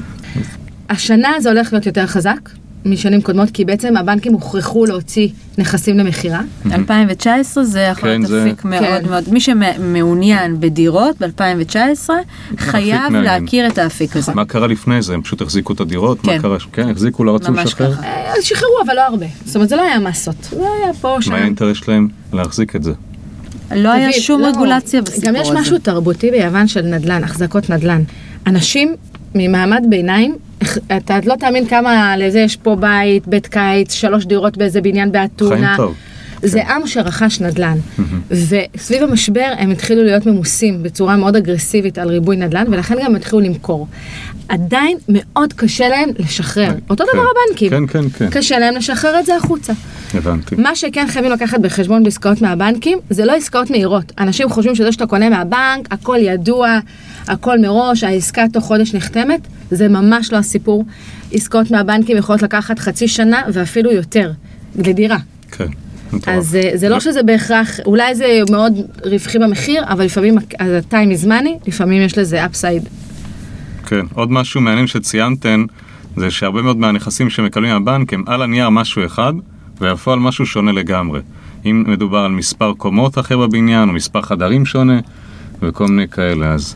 השנה זה הולך להיות יותר חזק משנים קודמות, כי בעצם הבנקים הוכרחו להוציא נכסים למכירה. 2019 זה יכול כן, להיות זה- אפיק מאוד כן. מאוד, מי שמעוניין בדירות ב-2019 חייב מעניין. להכיר את האפיק הזה. מה קרה לפני זה? הם פשוט החזיקו את הדירות? מה כן. קרה? כן, החזיקו, לא רצו ממש לשחרר? ככה. אה, אז שחררו, אבל לא הרבה. זאת אומרת, זה לא היה מסות. זה היה פה, שם. מה היה האינטרס שלהם? להחזיק את זה. לא היה שום לא, רגולציה בסיפור גם הזה. יש משהו תרבותי ביוון של נדל"ן, החזקות נדל"ן. אנשים ממעמד ביניים, אתה לא תאמין כמה לזה יש פה בית, בית קיץ, שלוש דירות באיזה בניין באתונה. חיים טוב. זה עם שרכש נדל"ן. וסביב המשבר הם התחילו להיות ממוסים בצורה מאוד אגרסיבית על ריבוי נדל"ן, ולכן גם התחילו למכור. עדיין מאוד קשה להם לשחרר. אותו כן. דבר הבנקים. כן, כן, כן. קשה להם לשחרר את זה החוצה. הבנתי. מה שכן חייבים לקחת בחשבון בעסקאות מהבנקים, זה לא עסקאות מהירות. אנשים חושבים שזה שאתה קונה מהבנק, הכל ידוע, הכל מראש, העסקה תוך חודש נחתמת, זה ממש לא הסיפור. עסקאות מהבנקים יכולות לקחת חצי שנה ואפילו יותר, לדירה. כן. אז אה, זה לא שזה בהכרח, אולי זה מאוד רווחי במחיר, אבל לפעמים ה-time is money, לפעמים יש לזה upside. כן, עוד משהו מעניין שציינתן, זה שהרבה מאוד מהנכסים שמקבלים מהבנק הם על הנייר משהו אחד, ובפועל משהו שונה לגמרי. אם מדובר על מספר קומות אחר בבניין, או מספר חדרים שונה, וכל מיני כאלה, אז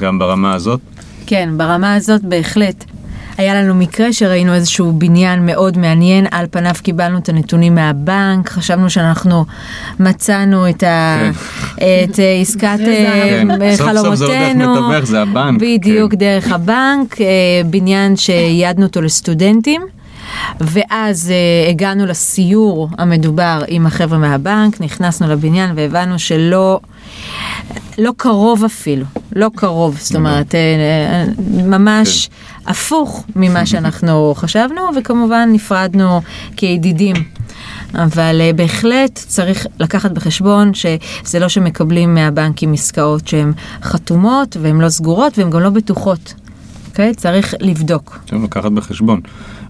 גם ברמה הזאת. כן, ברמה הזאת בהחלט. היה לנו מקרה שראינו איזשהו בניין מאוד מעניין, על פניו קיבלנו את הנתונים מהבנק, חשבנו שאנחנו מצאנו את, ה... את אה, עסקת אה, כן. סוף סוף זה עוד איך חלומותינו. מתווך, זה הבנק, בדיוק, כן. דרך הבנק, אה, בניין שייעדנו אותו לסטודנטים. ואז uh, הגענו לסיור המדובר עם החבר'ה מהבנק, נכנסנו לבניין והבנו שלא, לא קרוב אפילו, לא קרוב, זאת אומרת, uh, ממש הפוך ממה שאנחנו חשבנו, וכמובן נפרדנו כידידים. אבל uh, בהחלט צריך לקחת בחשבון שזה לא שמקבלים מהבנקים עסקאות שהן חתומות והן לא סגורות והן גם לא בטוחות. אוקיי? צריך לבדוק. צריך לקחת בחשבון.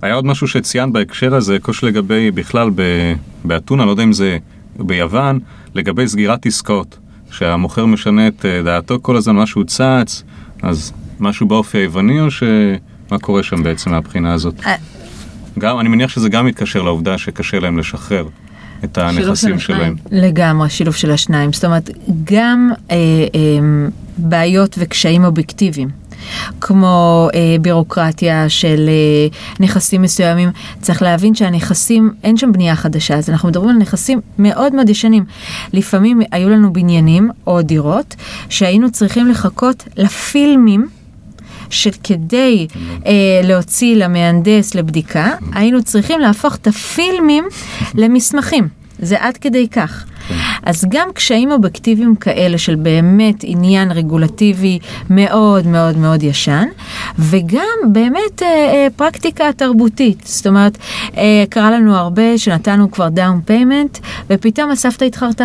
היה עוד משהו שציינת בהקשר הזה, קוש לגבי בכלל באתונה, לא יודע אם זה ביוון, לגבי סגירת עסקאות. שהמוכר משנה את אה, דעתו כל הזמן, משהו צץ, אז משהו באופי היווני או ש... מה קורה שם בעצם מהבחינה הזאת? אה. גם, אני מניח שזה גם מתקשר לעובדה שקשה להם לשחרר את הנכסים של שלהם. לגמרי, שילוב של השניים. זאת אומרת, גם אה, אה, בעיות וקשיים אובייקטיביים. כמו אה, בירוקרטיה של אה, נכסים מסוימים, צריך להבין שהנכסים, אין שם בנייה חדשה, אז אנחנו מדברים על נכסים מאוד מאוד ישנים. לפעמים היו לנו בניינים או דירות שהיינו צריכים לחכות לפילמים. שכדי אה, להוציא למהנדס לבדיקה, היינו צריכים להפוך את הפילמים למסמכים. זה עד כדי כך. אז גם קשיים אובייקטיביים כאלה של באמת עניין רגולטיבי מאוד מאוד מאוד ישן, וגם באמת אה, אה, פרקטיקה תרבותית. זאת אומרת, אה, קרה לנו הרבה שנתנו כבר down payment, ופתאום הסבתא התחרטה.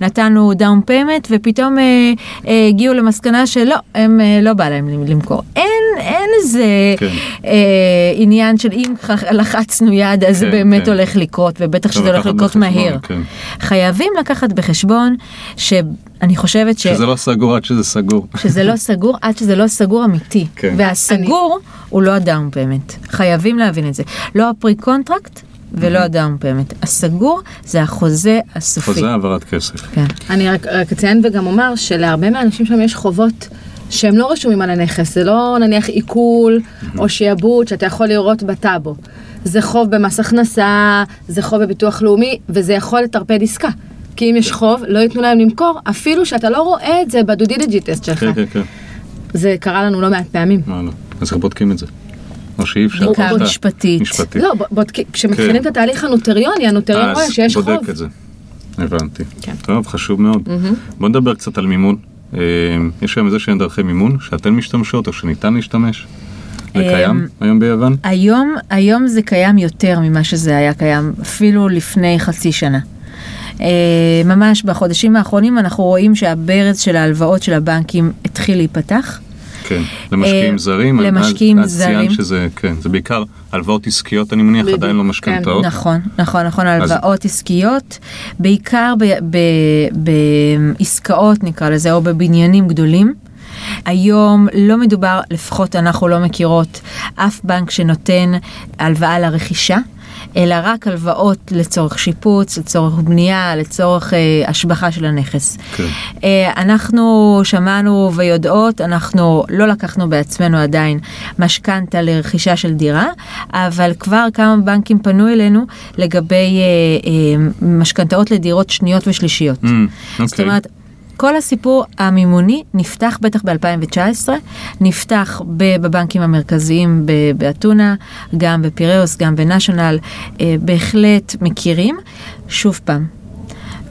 נתנו down payment ופתאום אה, אה, הגיעו למסקנה שלא, הם אה, לא בא להם למכור. אין, אין איזה כן. אה, עניין של אם לחצנו יד אז זה כן, באמת כן. הולך לקרות ובטח צריך שזה הולך לקרות מהר. כן. חייבים לקחת בחשבון שאני חושבת ש... שזה לא סגור עד שזה סגור. שזה לא סגור עד שזה לא סגור אמיתי. כן. והסגור הוא לא ה down payment. חייבים להבין את זה. לא ה pre-contract ולא ה down payment. הסגור זה החוזה הסופי. חוזה העברת כסף. כן. אני רק, רק אציין וגם אומר שלהרבה מהאנשים שם יש חובות שהם לא רשומים על הנכס, זה לא נניח עיכול או שיעבוד שאתה יכול לראות בטאבו. זה חוב במס הכנסה, זה חוב בביטוח לאומי, וזה יכול לטרפד עסקה. כי אם יש חוב, לא ייתנו להם למכור, אפילו שאתה לא רואה את זה בדו דיליג'י טסט שלך. כן, כן, כן. זה קרה לנו לא מעט פעמים. מה לא? אז איך בודקים את זה? או שאי אפשר? בעיקר משפטית. משפטית. לא, ב- בודקים, כשמתחילים כן. את התהליך הנוטריוני, הנוטריון רואה אז שיש חוב. בודק את זה. הבנתי. כן. טוב, חשוב מאוד. בוא נדבר קצת על מימון. אה, יש היום איזה שהן דרכי מימון שאתן משתמשות או שניתן להשתמש? זה אה, קיים היום ביוון? היום, היום זה קיים יותר ממה שזה היה קיים, אפילו לפני חצי שנה. אה, ממש בחודשים האחרונים אנחנו רואים שהברז של ההלוואות של הבנקים התחיל להיפתח. כן. למשקיעים אה, זרים? למשקיעים אז- אז ציינת זרים. שזה, כן, זה בעיקר הלוואות עסקיות אני מניח, בדיוק, עדיין לא כן. משכנתאות. נכון, נכון, נכון, הלוואות עסקיות, בעיקר ב- ב- בעסקאות נקרא לזה, או בבניינים גדולים. היום לא מדובר, לפחות אנחנו לא מכירות, אף בנק שנותן הלוואה לרכישה. אלא רק הלוואות לצורך שיפוץ, לצורך בנייה, לצורך אה, השבחה של הנכס. כן. אה, אנחנו שמענו ויודעות, אנחנו לא לקחנו בעצמנו עדיין משכנתה לרכישה של דירה, אבל כבר כמה בנקים פנו אלינו לגבי אה, אה, משכנתאות לדירות שניות ושלישיות. Mm, זאת אוקיי. אומרת, כל הסיפור המימוני נפתח בטח ב-2019, נפתח בבנקים המרכזיים באתונה, גם בפיראוס, גם בנשיונל, אה, בהחלט מכירים, שוב פעם,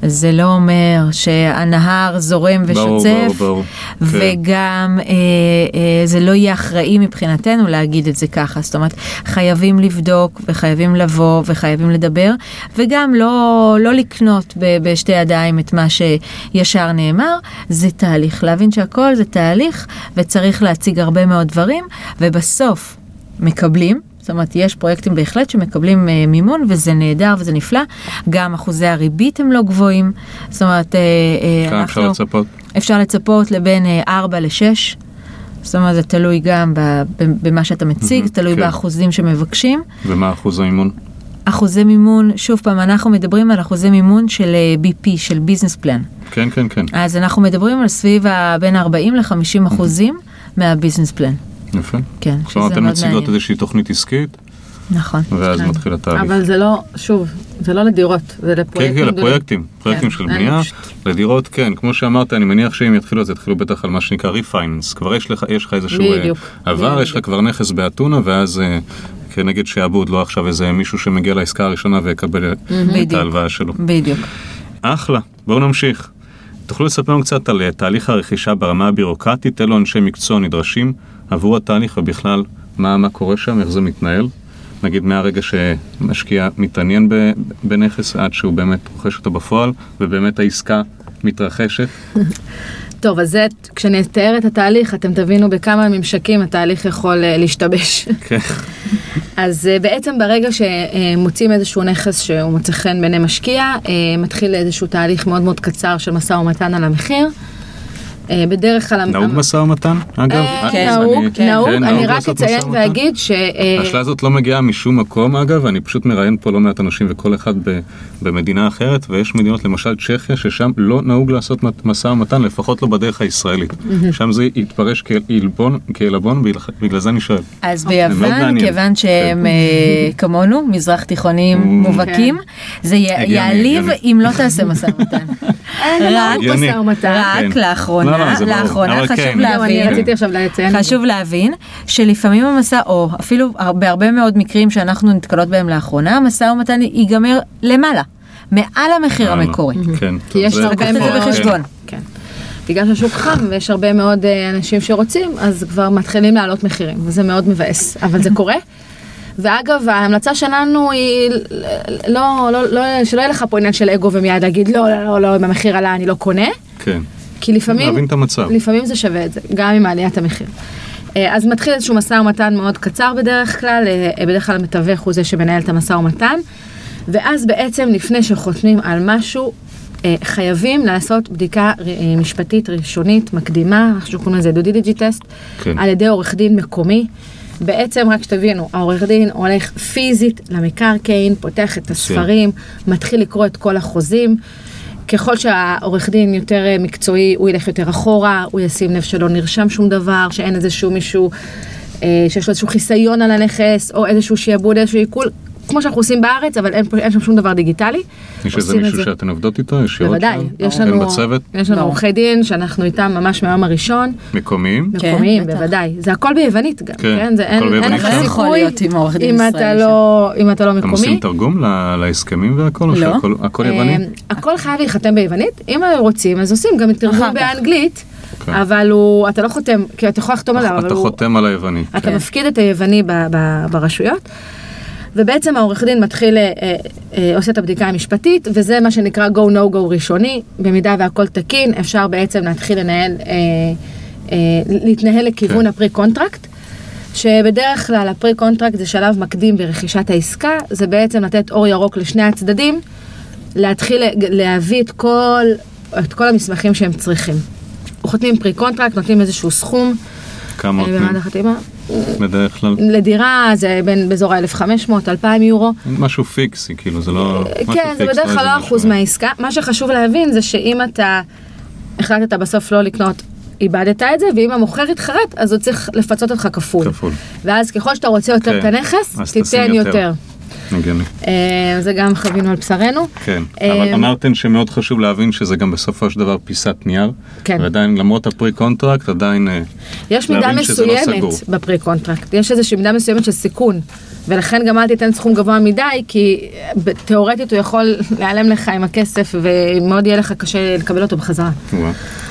זה לא אומר שהנהר זורם ברור, ושוצף, ברור, ברור. כן. וגם אה, אה, זה לא יהיה אחראי מבחינתנו להגיד את זה ככה. זאת אומרת, חייבים לבדוק וחייבים לבוא וחייבים לדבר, וגם לא, לא לקנות ב, בשתי ידיים את מה שישר נאמר, זה תהליך. להבין שהכל זה תהליך, וצריך להציג הרבה מאוד דברים, ובסוף מקבלים. זאת אומרת, יש פרויקטים בהחלט שמקבלים אה, מימון, וזה נהדר וזה נפלא. גם אחוזי הריבית הם לא גבוהים. זאת אומרת, אה, אה, כמה אפשר אנחנו... לצפות? אפשר לצפות לבין אה, 4 ל-6. זאת אומרת, זה תלוי גם במה שאתה מציג, מהמם, תלוי כן. באחוזים שמבקשים. ומה אחוז האימון? אחוזי מימון, שוב פעם, אנחנו מדברים על אחוזי מימון של אה, BP, של ביזנס פלן. כן, כן, כן. אז אנחנו מדברים על סביב בין 40 ל-50 אחוזים מהביזנס פלן. יפה. כן, כלומר, שזה אתן מאוד מציגות מעניין. איזושהי תוכנית עסקית, נכון. ואז כן. מתחיל התהליך. אבל זה לא, שוב, זה לא לדירות, זה כן, לפרויקטים כן, גדולים. לפרויקטים, פרויקטים כן, של בנייה, פשוט- לדירות, כן, כמו שאמרת, אני מניח שאם יתחילו, אז יתחילו בטח על מה שנקרא ריפייננס, כבר יש לך, יש לך איזשהו אה, בדיוק, עבר, בדיוק. יש לך כבר נכס באתונה, ואז אה, כנגד שעבוד, לא עכשיו איזה מישהו שמגיע לעסקה הראשונה ויקבל את. ההלוואה שלו. בדיוק. אחלה, בואו נמשיך. תוכלו לספר לנו קצת על אה, תהליך הרכישה ברמה הבירוקרטית, אילו אנשי מקצוע נדרשים עבור התהליך ובכלל, מה, מה קורה שם, איך זה מתנהל? נגיד מהרגע שמשקיע מתעניין בנכס עד שהוא באמת רוכש אותו בפועל, ובאמת העסקה מתרחשת. טוב, אז זה, כשנתאר את התהליך, אתם תבינו בכמה ממשקים התהליך יכול אה, להשתבש. כן. אז אה, בעצם ברגע שמוצאים איזשהו נכס שהוא מוצא חן בעיני משקיע, אה, מתחיל איזשהו תהליך מאוד מאוד קצר של משא ומתן על המחיר. אה, בדרך כלל... נהוג משא ומתן, אגב? אה, אה, נהוג, אני- נהוג, כן, אני רק אציין? ואגיד ש... אה, השאלה הזאת לא מגיעה משום מקום אגב, אני פשוט מראיין פה לא מעט אנשים וכל אחד ב, במדינה אחרת, ויש מדינות למשל צ'כיה ששם לא נהוג לעשות משא ומתן, לפחות לא בדרך הישראלית. שם זה יתפרש כעלבון, בגלל זה אני שואל. אז ביוון. כן. כיוון שהם אה, כמונו, מזרח תיכונים Mm. מובהקים, זה יעליב. אם לא תעשה משא ומתן. רק הגיוני. לאחרונה, לא, זה ברור. לאחרונה חשוב כן. גם אני להבין, רציתי עכשיו לציין. חשוב להבין שלפעמים המשא, או אפילו בהרבה מאוד מקרים שאנחנו נתקלות בהם לאחרונה, המשא ומתן ייגמר למעלה, מעל המחיר. המקורי. כן. כי יש הרבה לקחת את זה מאוד... בחשבון. כן. בגלל שהשוק חם ויש הרבה מאוד אה, אנשים שרוצים, אז כבר מתחילים להעלות מחירים, וזה מאוד מבאס, אבל זה קורה. ואגב, ההמלצה שלנו היא לא, לא, לא, שלא יהיה לך פה עניין של אגו ומיד להגיד לא, לא, לא, לא, אם המחיר עלה אני לא קונה, כן. כי לפעמים, להבין את המצב. לפעמים זה שווה את זה, גם עם עליית המחיר. אה, אז מתחיל איזשהו משא ומתן מאוד קצר בדרך כלל, אה, בדרך כלל המתווך הוא זה שמנהל את המשא ומתן, ואז בעצם לפני שחותמים על משהו, אה, חייבים לעשות בדיקה אה, משפטית ראשונית מקדימה, אנחנו קוראים לזה דו דיליג'י טסט, כן. על ידי עורך דין מקומי. בעצם רק שתבינו, העורך דין הולך פיזית למקרקעין, פותח את הספרים, מתחיל לקרוא את כל החוזים. ככל שהעורך דין יותר אה, מקצועי, הוא ילך יותר אחורה, הוא ישים לב שלא נרשם שום דבר, שאין איזשהו מישהו אה, שיש לו איזשהו חיסיון על הנכס, או איזשהו שיעבוד, איזשהו עיכול, כמו שאנחנו עושים בארץ, אבל אין, אין שם שום דבר דיגיטלי. יש איזה מישהו זה. שאתן עובדות איתו? ישירות בוודאי? יש כן, לנו, בצוות? יש לנו ברור. עורכי דין שאנחנו איתם ממש מהיום הראשון, מקומיים? כן, מקומיים, בטח. בוודאי. זה הכל ביוונית גם, כן, כן? זה אין הכל אין ביוונית לך? לא סיכוי אם אתה ישראלי לא- אם אתה לא אתם עושים מקומי. תרגום ל- להסכמים והכל? או לא. שהכל הכל יווני? אה, הכל חייב להיחתם ביוונית, אם רוצים אז עושים גם תרגום. באנגלית, אוקיי. אבל הוא, אתה לא חותם, כי אתה יכול לחתום עליו, אבל אתה הוא, חותם על היווני. אתה כן. מפקיד את היווני ב- ב- ברשויות. ובעצם העורך דין מתחיל, אה, אה, אה, עושה את הבדיקה המשפטית, וזה מה שנקרא go no go ראשוני, במידה והכל תקין, אפשר בעצם להתחיל לנהל, אה, אה, להתנהל לכיוון כן. ה pre-contract. שבדרך כלל ה pre-contract זה שלב מקדים ברכישת העסקה, זה בעצם לתת אור ירוק לשני הצדדים, להתחיל להביא את כל, את כל המסמכים שהם צריכים. חותמים pre-contract, נותנים איזשהו סכום כמה אה, נותנים במעמד החתימה. בדרך כלל? לדירה זה בין באזור ה-1500-2000 יורו. משהו פיקס, כאילו, זה לא... משהו כן, זה בדרך כלל איזה לא אחוז מהעסקה. מה שחשוב להבין זה שאם אתה החלטת בסוף לא לקנות, איבדת את זה, ואם המוכר התחרט, אז הוא צריך לפצות אותך כפול. כפול. ואז ככל שאתה רוצה יותר את כן. הנכס, אז תשים תיתן יותר. יותר. הגיוני. אה, זה גם חווינו על בשרנו. כן, אה, אבל אמרתם שמאוד חשוב להבין שזה גם בסופו של דבר פיסת נייר. כן. ועדיין, למרות ה pre-contract, עדיין אה, יש מידה לא מסוימת. ב pre-contract, יש איזושהי מידה מסוימת של סיכון, ולכן גם אל תיתן סכום גבוה מדי, כי תאורטית הוא יכול להיעלם לך עם הכסף, ומאוד יהיה לך קשה לקבל אותו בחזרה.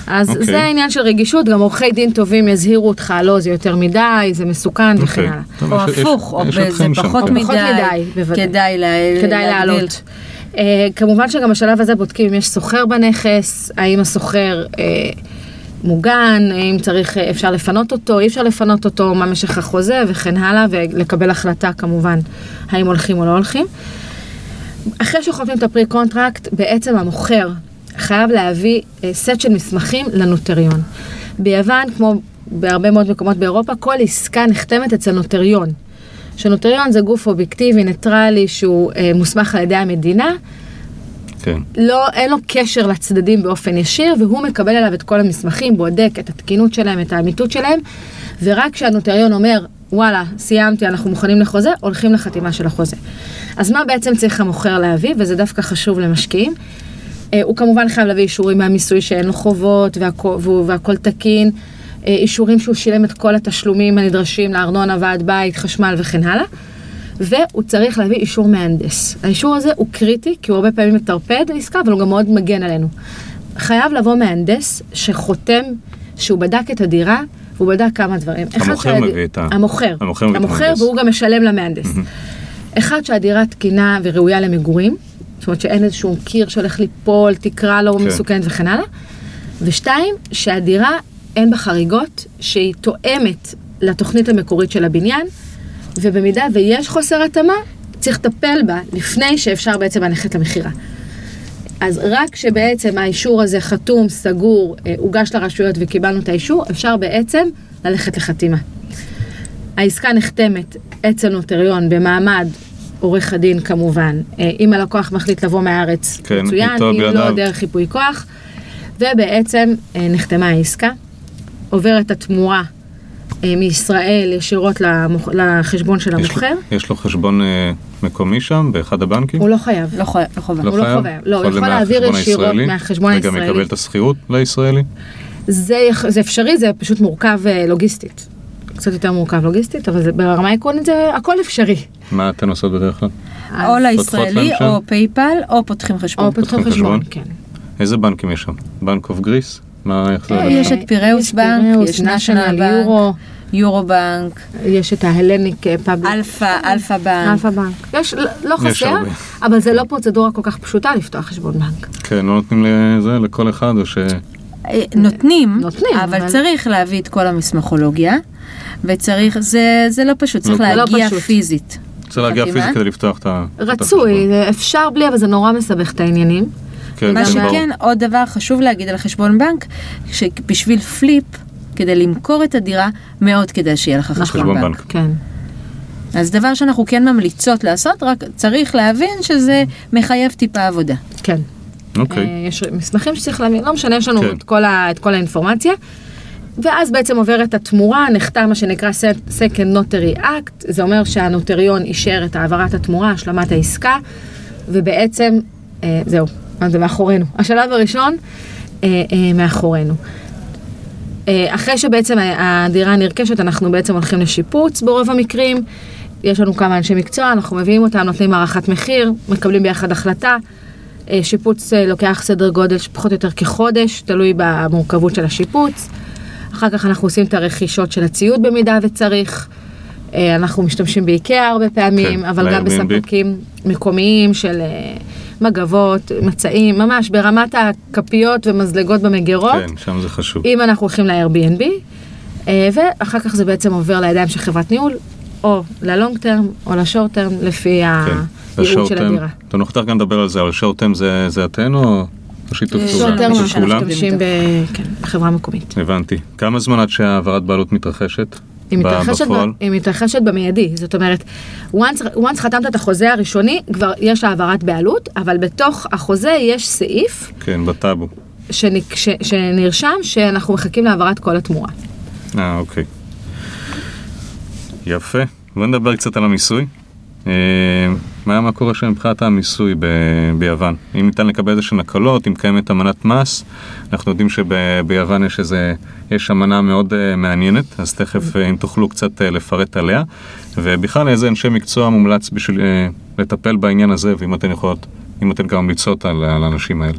אז אוקיי. זה העניין של רגישות, גם עורכי דין טובים יזהירו אותך, לא, זה יותר מדי, זה מסוכן וכן אוקיי. הלאה. טוב, או הפוך, או זה פחות. פחות מדי, מדי, בוודאי. כדאי לה- כדאי להגדיל. לעלות. Uh, כמובן שגם בשלב הזה בודקים אם יש סוחר בנכס, האם הסוחר uh, מוגן, האם צריך, uh, אפשר לפנות אותו, אי אפשר לפנות אותו, מה משך החוזה וכן הלאה, ולקבל החלטה כמובן האם הולכים או לא הולכים. אחרי שחותמים את ה pre-contract, בעצם המוכר חייב להביא סט של מסמכים לנוטריון. ביוון, כמו בהרבה מאוד מקומות באירופה, כל עסקה נחתמת אצל נוטריון. שנוטריון זה גוף אובייקטיבי, ניטרלי, שהוא אה, מוסמך על ידי המדינה, כן. לא, אין לו קשר לצדדים באופן ישיר, והוא מקבל עליו את כל המסמכים, בודק את התקינות שלהם, את האמיתות שלהם, ורק כשהנוטריון אומר, וואלה, סיימתי, אנחנו מוכנים לחוזה, הולכים לחתימה של החוזה. אז מה בעצם צריך המוכר להביא, וזה דווקא חשוב למשקיעים? אה, הוא כמובן חייב להביא אישורים מהמיסוי שאין לו חובות והכל, והכל תקין, אישורים שהוא שילם את כל התשלומים הנדרשים לארנונה, ועד בית, חשמל וכן הלאה. והוא צריך להביא אישור מהנדס. האישור הזה הוא קריטי, כי הוא הרבה פעמים מטרפד עסקה, אבל הוא גם מאוד מגן עלינו. חייב לבוא מהנדס שחותם שהוא בדק את הדירה, והוא בדק כמה דברים. המוכר שהד- מביא את ה- המוכר. המוכר מביא את המוכר. והוא גם משלם למהנדס. אחד, שהדירה תקינה וראויה למגורים, זאת אומרת שאין איזשהו קיר שהולך ליפול, תקרה לא כן. מסוכנת וכן הלאה. ושתיים, שהדירה אין בה חריגות, שהיא תואמת לתוכנית המקורית של הבניין, ובמידה ויש חוסר התאמה, צריך לטפל בה לפני שאפשר בעצם ללכת למכירה. אז רק כשבעצם האישור הזה חתום, סגור, אה, הוגש לרשויות וקיבלנו את האישור, אפשר בעצם ללכת לחתימה. העסקה נחתמת אצל נוטריון במעמד עורך הדין כמובן, אה, אם הלקוח מחליט לבוא מהארץ, כן, מצוין, אם לא. דרך ייפוי כוח, ובעצם אה, נחתמה העסקה, עוברת התמורה אה, מישראל ישירות למוכ... לחשבון של יש לו- המוכר, יש לו חשבון אה, מקומי שם, באחד הבנקים? הוא לא חייב. לא חי- לא חובה. הוא לא חייב. לא, הוא יכול להעביר מהחשבון ישירות הישראלי, מהחשבון וגם הישראלי. יקבל את השכירות לישראלי? זה, זה אפשרי, זה פשוט מורכב אה, לוגיסטית. קצת יותר מורכב לוגיסטית, אבל זה, ברמה העקרונית זה הכל אפשרי. מה אתן עושות בדרך כלל? או לישראלי? או PayPal, או פותחים חשבון. או פותחים פותחים חשבון, חשבון? כן. איזה בנקים יש שם? Bank of Greece? מה, איך זה אה, עובד יש? את Piraeus Bank, יש National, Euro. Eurobank, יש את ה Hellenic אה, Public. Alpha, Alpha Bank. Alpha Bank. יש, לא- לא חסר. אבל זה לא פרוצדורה כל כך פשוטה לפתוח חשבון בנק. כן, לא נותנים לזה לכל אחד, או ש... אה, נותנים, נותנים, אבל אבל- צריך להביא את כל המסמכולוגיה, וצריך, זה זה לא פשוט, צריך לא- לא להגיע פשוט. פיזית. צריך להגיע? פיזית כדי לפתוח את ה... רצוי, אפשר בלי, אבל זה נורא מסבך את העניינים. כן, מה כן, ברור. שכן, עוד דבר חשוב להגיד על חשבון בנק, שבשביל פליפ, כדי למכור את הדירה, מאוד כדאי שיהיה לך חשבון חשבון בנק. בנק. כן. אז דבר שאנחנו כן ממליצות לעשות, רק צריך להבין שזה מחייב טיפה עבודה. כן. אוקיי. אה, יש מסמכים שצריך להביא, לא משנה, יש לנו כן. את, כל ה, את כל האינפורמציה. ואז בעצם עוברת התמורה, נחתם מה שנקרא Second Notary Act, זה אומר שהנוטריון אישר את העברת התמורה, השלמת העסקה, ובעצם, אה, זהו, זה מאחורינו. השלב הראשון אה, אה, מאחורינו. אה, אחרי שבעצם ה- הדירה נרכשת, אנחנו בעצם הולכים לשיפוץ ברוב המקרים. יש לנו כמה אנשי מקצוע, אנחנו מביאים אותם, נותנים הערכת מחיר, מקבלים ביחד החלטה. אה, שיפוץ אה, לוקח סדר גודל פחות או יותר כחודש, תלוי במורכבות של השיפוץ. אחר כך אנחנו עושים את הרכישות של הציוד במידה וצריך. אה, אנחנו משתמשים באיקאה הרבה פעמים, כן, אבל גם. בספקים מקומיים של אה, מגבות, מצעים, ממש ברמת הכפיות ומזלגות במגירות. כן, שם זה חשוב. אם אנחנו הולכים ל-Airbnb, אה, ואחר כך זה בעצם עובר לידיים של חברת ניהול, או ללונג טרם או לשורט טרם, לפי כן. הייעוד של הדירה. אתם נוכחת גם לדבר על זה, אבל שורט טרם זה זה אתן או שיתוף אה, פעולה? שורט טרם אנחנו משתמשים ב- כן, בחברה מקומית. הבנתי. כמה זמן עד שהעברת בעלות מתרחשת? היא מתרחשת, בפועל? ב, היא מתרחשת במיידי, זאת אומרת, once, once חתמת את החוזה הראשוני, כבר יש העברת בעלות, אבל בתוך החוזה יש סעיף כן, בטאבו. שנק, ש, שנרשם שאנחנו מחכים להעברת כל התמורה. אה, אוקיי. יפה. בוא נדבר קצת על המיסוי. אה, מה מה קורה שם מבחינת המיסוי ב- ביוון? אם ניתן לקבל איזה שהן הקלות, אם קיימת אמנת מס, אנחנו יודעים שביוון יש איזה, יש אמנה מאוד אה, מעניינת, אז תכף אה, אם תוכלו קצת אה, לפרט עליה, ובכלל איזה אנשי מקצוע מומלץ בשביל אה, לטפל בעניין הזה, ואם אתן יכולות, אם אתן גם ממליצות על על האנשים האלה.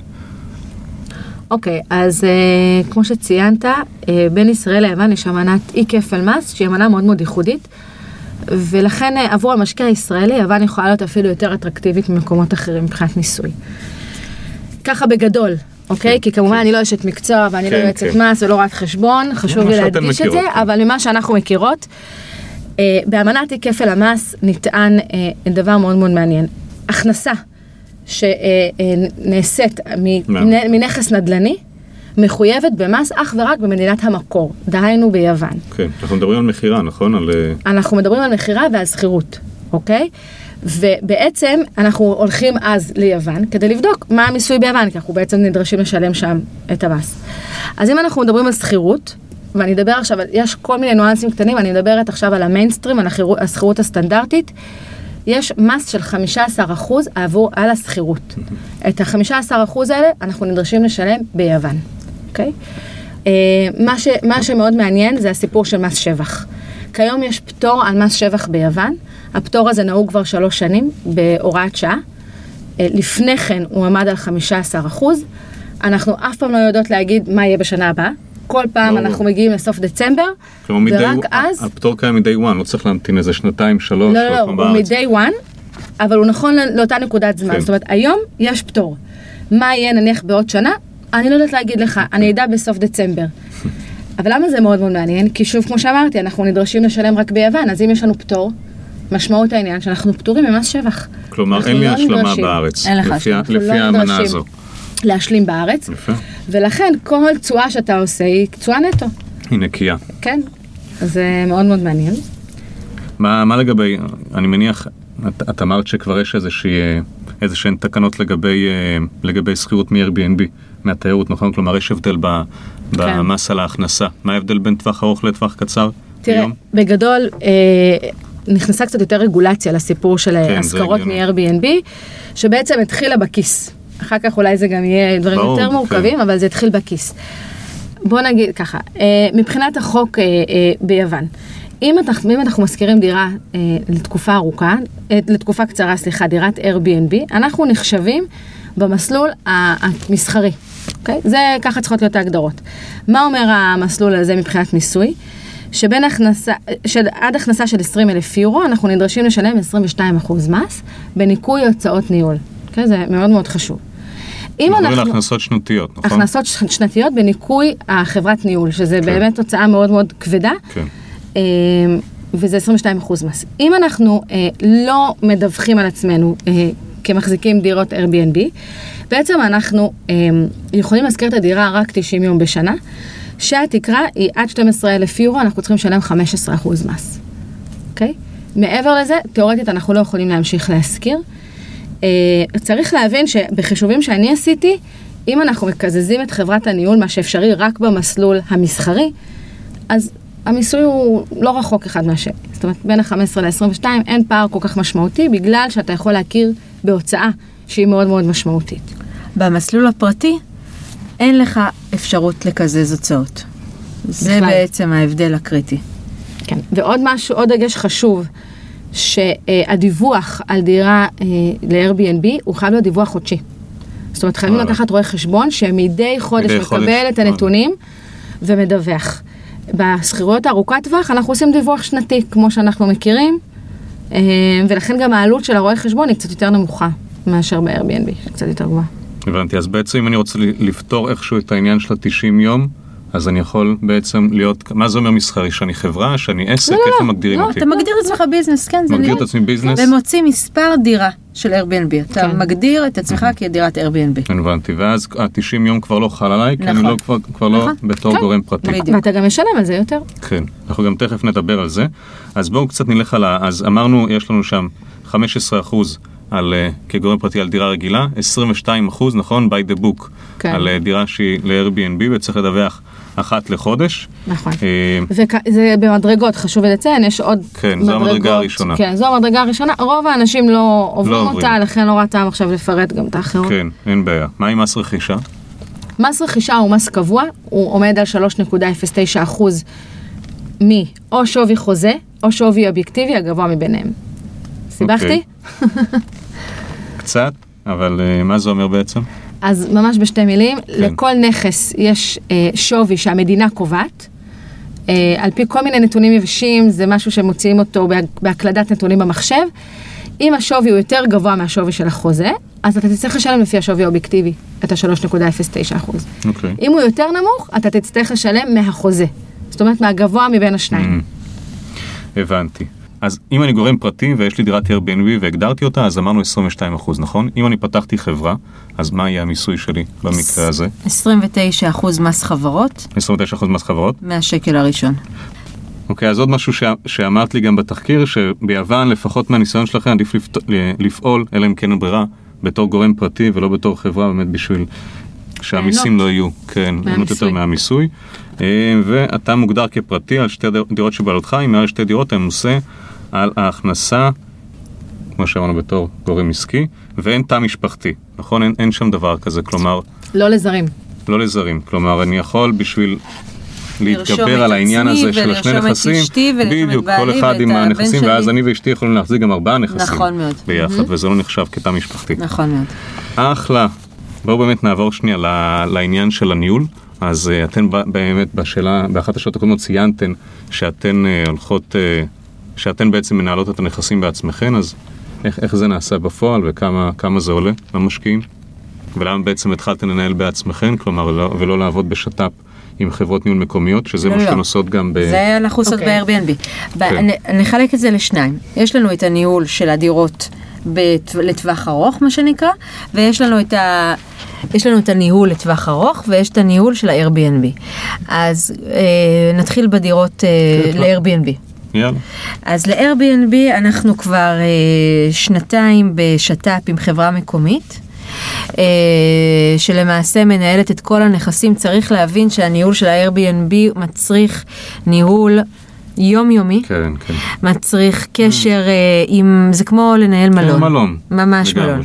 אוקיי, אז אה, כמו שציינת, אה, בין ישראל ליוון יש אמנת אי כפל מס, שהיא אמנה מאוד מאוד ייחודית, ולכן אה, עבור המשקיע הישראלי, יוון יכולה להיות אפילו יותר אטרקטיבית ממקומות אחרים מבחינת מיסוי. ככה בגדול, אוקיי? כן, כי כמובן כן. אני לא אשת מקצוע ואני לא כן, יועצת כן. מס ולא רואת חשבון, חשוב מה לי להדגיש את זה. אבל ממה שאנחנו מכירות, אה, באמנת כפל המס נטען אה, דבר מאוד מאוד מעניין. הכנסה שנעשית מה? מנכס נדל"ני, מחויבת במס אך ורק במדינת המקור, דהיינו ביוון. כן, אנחנו מדברים על מכירה, נכון? על... אה, אנחנו מדברים על מכירה ועל שכירות, אוקיי? ובעצם אנחנו הולכים אז ליוון כדי לבדוק מה המיסוי ביוון, כי אנחנו בעצם נדרשים לשלם שם את המס. אז אם אנחנו מדברים על שכירות, ואני אדבר עכשיו, יש כל מיני ניואנסים קטנים, אני מדברת עכשיו על המיינסטרים, על השכירות הסטנדרטית. יש מס של 15% עבור על השכירות. את ה-15% האלה אנחנו נדרשים לשלם ביוון, אוקיי? אה, מה, ש, מה שמאוד מעניין זה הסיפור של מס שבח. כיום יש פטור על מס שבח ביוון, הפטור הזה נהוג כבר שלוש שנים בהוראת שעה. אה, לפני כן הוא עמד על 15%. אנחנו אף פעם לא יודעות להגיד מה יהיה בשנה הבאה. כל פעם לא, לא. אנחנו מגיעים לסוף דצמבר, כלומר, מדי- ורק אז... הפטור קיים מ-day one, לא צריך להמתין איזה שנתיים, שלוש, לא, לא, לא, הוא. מ-day one, אבל הוא נכון לא- לאותה נקודת זמן. כן. זאת אומרת, היום יש פטור. מה יהיה נניח בעוד שנה? אני לא יודעת להגיד לך, אני אדע בסוף דצמבר. אבל למה זה מאוד מאוד מעניין? כי שוב, כמו שאמרתי, אנחנו נדרשים לשלם רק ביוון, אז אם יש לנו פטור, משמעות העניין שאנחנו פטורים ממס שבח. כלומר, אין לי לא השלמה נדרשים. בארץ, אין לך לפי השלמה. אנחנו לפי לא האמנה הזו. להשלים בארץ, יפה. ולכן כל תשואה שאתה עושה היא תשואה נטו, היא נקייה. כן? זה מאוד מאוד מעניין. מה, מה לגבי, אני מניח, את, את אמרת שכבר יש איזושהי, אה, איזה שהן תקנות לגבי, אה, לגבי שכירות מ-Airbnb, מהתיירות, נכון? כלומר, יש הבדל ב, במס על ההכנסה. מה ההבדל בין טווח ארוך לטווח קצר? תראה, היום? בגדול, אה, נכנסה קצת יותר רגולציה לסיפור של כן, זה השכרות. מ-Airbnb, שבעצם התחילה בכיס. אחר כך אולי זה גם יהיה דברים ברור, יותר כן. מורכבים, אבל זה התחיל בכיס. בוא נגיד ככה, אה, מבחינת החוק אה, אה, ביוון, אם אנחנו, אם אנחנו משכירים דירה אה, לתקופה ארוכה, אה, לתקופה קצרה, סליחה, דירת Airbnb, אנחנו נחשבים במסלול המסחרי, אוקיי? זה, ככה צריכות להיות ההגדרות. מה אומר המסלול הזה מבחינת מיסוי? שבין הכנסה, של, עד הכנסה של 20 אלף יורו, אנחנו נדרשים לשלם 22% מס, בניכוי הוצאות ניהול. אוקיי? זה מאוד מאוד חשוב. אם אנחנו מדברים על. הכנסות שנתיות, נכון? הכנסות שנתיות בניכוי החברת ניהול, שזה כן. באמת הוצאה מאוד מאוד כבדה, כן. אה, וזה 22% מס. אם אנחנו אה, לא מדווחים על עצמנו אה, כמחזיקים דירות Airbnb, בעצם אנחנו אה, יכולים להשכיר את הדירה רק 90 יום בשנה, שהתקרה היא עד 12,000 יורו, אנחנו צריכים לשלם 15% מס, אוקיי? מעבר לזה, תאורטית אנחנו לא יכולים להמשיך להשכיר. אה, צריך להבין שבחישובים שאני עשיתי, אם אנחנו מקזזים את חברת הניהול, מה שאפשרי רק במסלול המסחרי, אז המיסוי הוא לא רחוק אחד מהשני. זאת אומרת, בין ה-15 ל-22 אין פער כל כך משמעותי, בגלל שאתה יכול להכיר בהוצאה שהיא מאוד מאוד משמעותית. במסלול הפרטי אין לך אפשרות לקזז הוצאות. זה בכלל. בעצם ההבדל הקריטי. כן. ועוד משהו, עוד דגש חשוב, שהדיווח על דירה אה, ל-Airbnb הוא חייב להיות דיווח חודשי. זאת אומרת, חייבים וואלה. לקחת רואה חשבון שמדי חודש מקבל חודש, את הנתונים ומדווח. בשכירויות ארוכת טווח אנחנו עושים דיווח שנתי, כמו שאנחנו מכירים, אה, ולכן גם העלות של הרואה חשבון היא קצת יותר נמוכה מאשר ב-Airbnb, קצת יותר גבוהה. הבנתי, אז בעצם אם אני רוצה לפתור איכשהו את העניין של ה-90 יום, אז אני יכול בעצם להיות, מה זה אומר מסחרי? שאני חברה? שאני עסק? לא, לא, איך לא. הם מגדירים לא, אותי? אתה מגדיר את עצמך ביזנס, כן, מגדיר. את עצמי ביזנס? ומוציא מספר דירה של Airbnb. אתה כן. מגדיר את עצמך כדירת Airbnb. הבנתי, ואז ה-90 יום כבר לא חל עליי, כי אני נכון. לא כבר, כבר לא נכון. בתור כן. גורם פרטי. בדיוק. ואתה גם משלם על זה יותר. כן, אנחנו גם תכף נדבר על זה. אז בואו קצת נלך על ה... אז אמרנו, יש לנו שם 15% על, uh, כגורם פרטי על דירה רגילה, 22% נכון? by the book. כן. על אה, דירה שהיא ל-Airbnb וצריך לדווח אחת לחודש. נכון. אה, וזה במדרגות, חשוב לציין, יש עוד כן, מדרגות. זו המדרגה הראשונה. כן, זו המדרגה הראשונה. רוב האנשים לא עוברים עוברים. אותה, לכן לא טעם עכשיו לפרט גם את האחרות. כן, אין בעיה. מה עם מס רכישה? מס רכישה הוא מס קבוע, הוא עומד על 3.09% מאו שווי חוזה או שווי אובייקטיבי הגבוה מביניהם. סיבכתי? אוקיי. קצת, אבל אה, מה זה אומר בעצם? אז ממש בשתי מילים, כן. לכל נכס יש אה, שווי שהמדינה קובעת. אה, על פי כל מיני נתונים יבשים, זה משהו שמוציאים אותו בה- בהקלדת נתונים במחשב. אם השווי הוא יותר גבוה מהשווי של החוזה, אז אתה תצטרך לשלם לפי השווי האובייקטיבי, את ה-3.09%. אוקיי. אם הוא יותר נמוך, אתה תצטרך לשלם מהחוזה. זאת אומרת, מהגבוה מבין השניים. הבנתי. אז אם אני גורם פרטי ויש לי דירת Airbnb והגדרתי אותה, אז אמרנו 22%, נכון? אם אני פתחתי חברה, אז מה יהיה המיסוי שלי במקרה הזה? 29% מס חברות 29% מס חברות? מהשקל הראשון. אוקיי, אז עוד משהו ש... שאמרת לי גם בתחקיר, שביוון, לפחות מהניסיון שלכם, עדיף לפת... לפעול, אלא אם כן אין ברירה, בתור גורם פרטי ולא בתור חברה, באמת בשביל שהמיסים. לא יהיו, כן, ליהנות יותר מהמיסוי. אה, ואתה מוגדר כפרטי על שתי דיר- דירות שבעלותך, אם מעל שתי דירות, אתה ממוסה על ההכנסה, כמו שאמרנו בתור גורם עסקי, ואין תא משפחתי, נכון? אין, אין שם דבר כזה, כלומר, לא לזרים. לא לזרים. כלומר, אני יכול בשביל להתגבר על העניין הזה של השני נכסים. בדיוק, כל אחד עם הנכסים. ואז אני ואשתי יכולים להחזיק גם ארבעה נכסים. נכון מאוד. ביחד, וזה לא נחשב כתא משפחתי. נכון מאוד. אחלה. בואו באמת נעבור שנייה לעניין של הניהול. אז uh, אתן באמת בשאלה, באחת השאלות הקודמות ציינתן שאתן uh, הולכות, uh, שאתן בעצם מנהלות את הנכסים בעצמכן, אז איך, איך זה נעשה בפועל וכמה כמה זה עולה למשקיעים? ולמה בעצם התחלתן לנהל בעצמכן, כלומר, לא, ולא לעבוד בשת"פ עם חברות ניהול מקומיות, שזה לא, מה לא. שאתן עושות גם ב... זה אנחנו עושות אוקיי. ב-Airbnb. ב- כן. נחלק את זה לשניים. יש לנו את הניהול של הדירות בת- לטווח ארוך, מה שנקרא, ויש לנו את ה... יש לנו את הניהול לטווח ארוך ויש את הניהול של ה-Airbnb. אז אה, נתחיל בדירות אה, כן, ל-Airbnb. יאללה. אז ל-Airbnb אנחנו כבר אה, שנתיים בשת"פ עם חברה מקומית. אה, שלמעשה מנהלת את כל הנכסים, צריך להבין שהניהול של ה-Airbnb מצריך ניהול יומיומי, כן, כן. מצריך קשר אה, עם, זה כמו לנהל מלון. מלון. ממש לגמרי. מלון.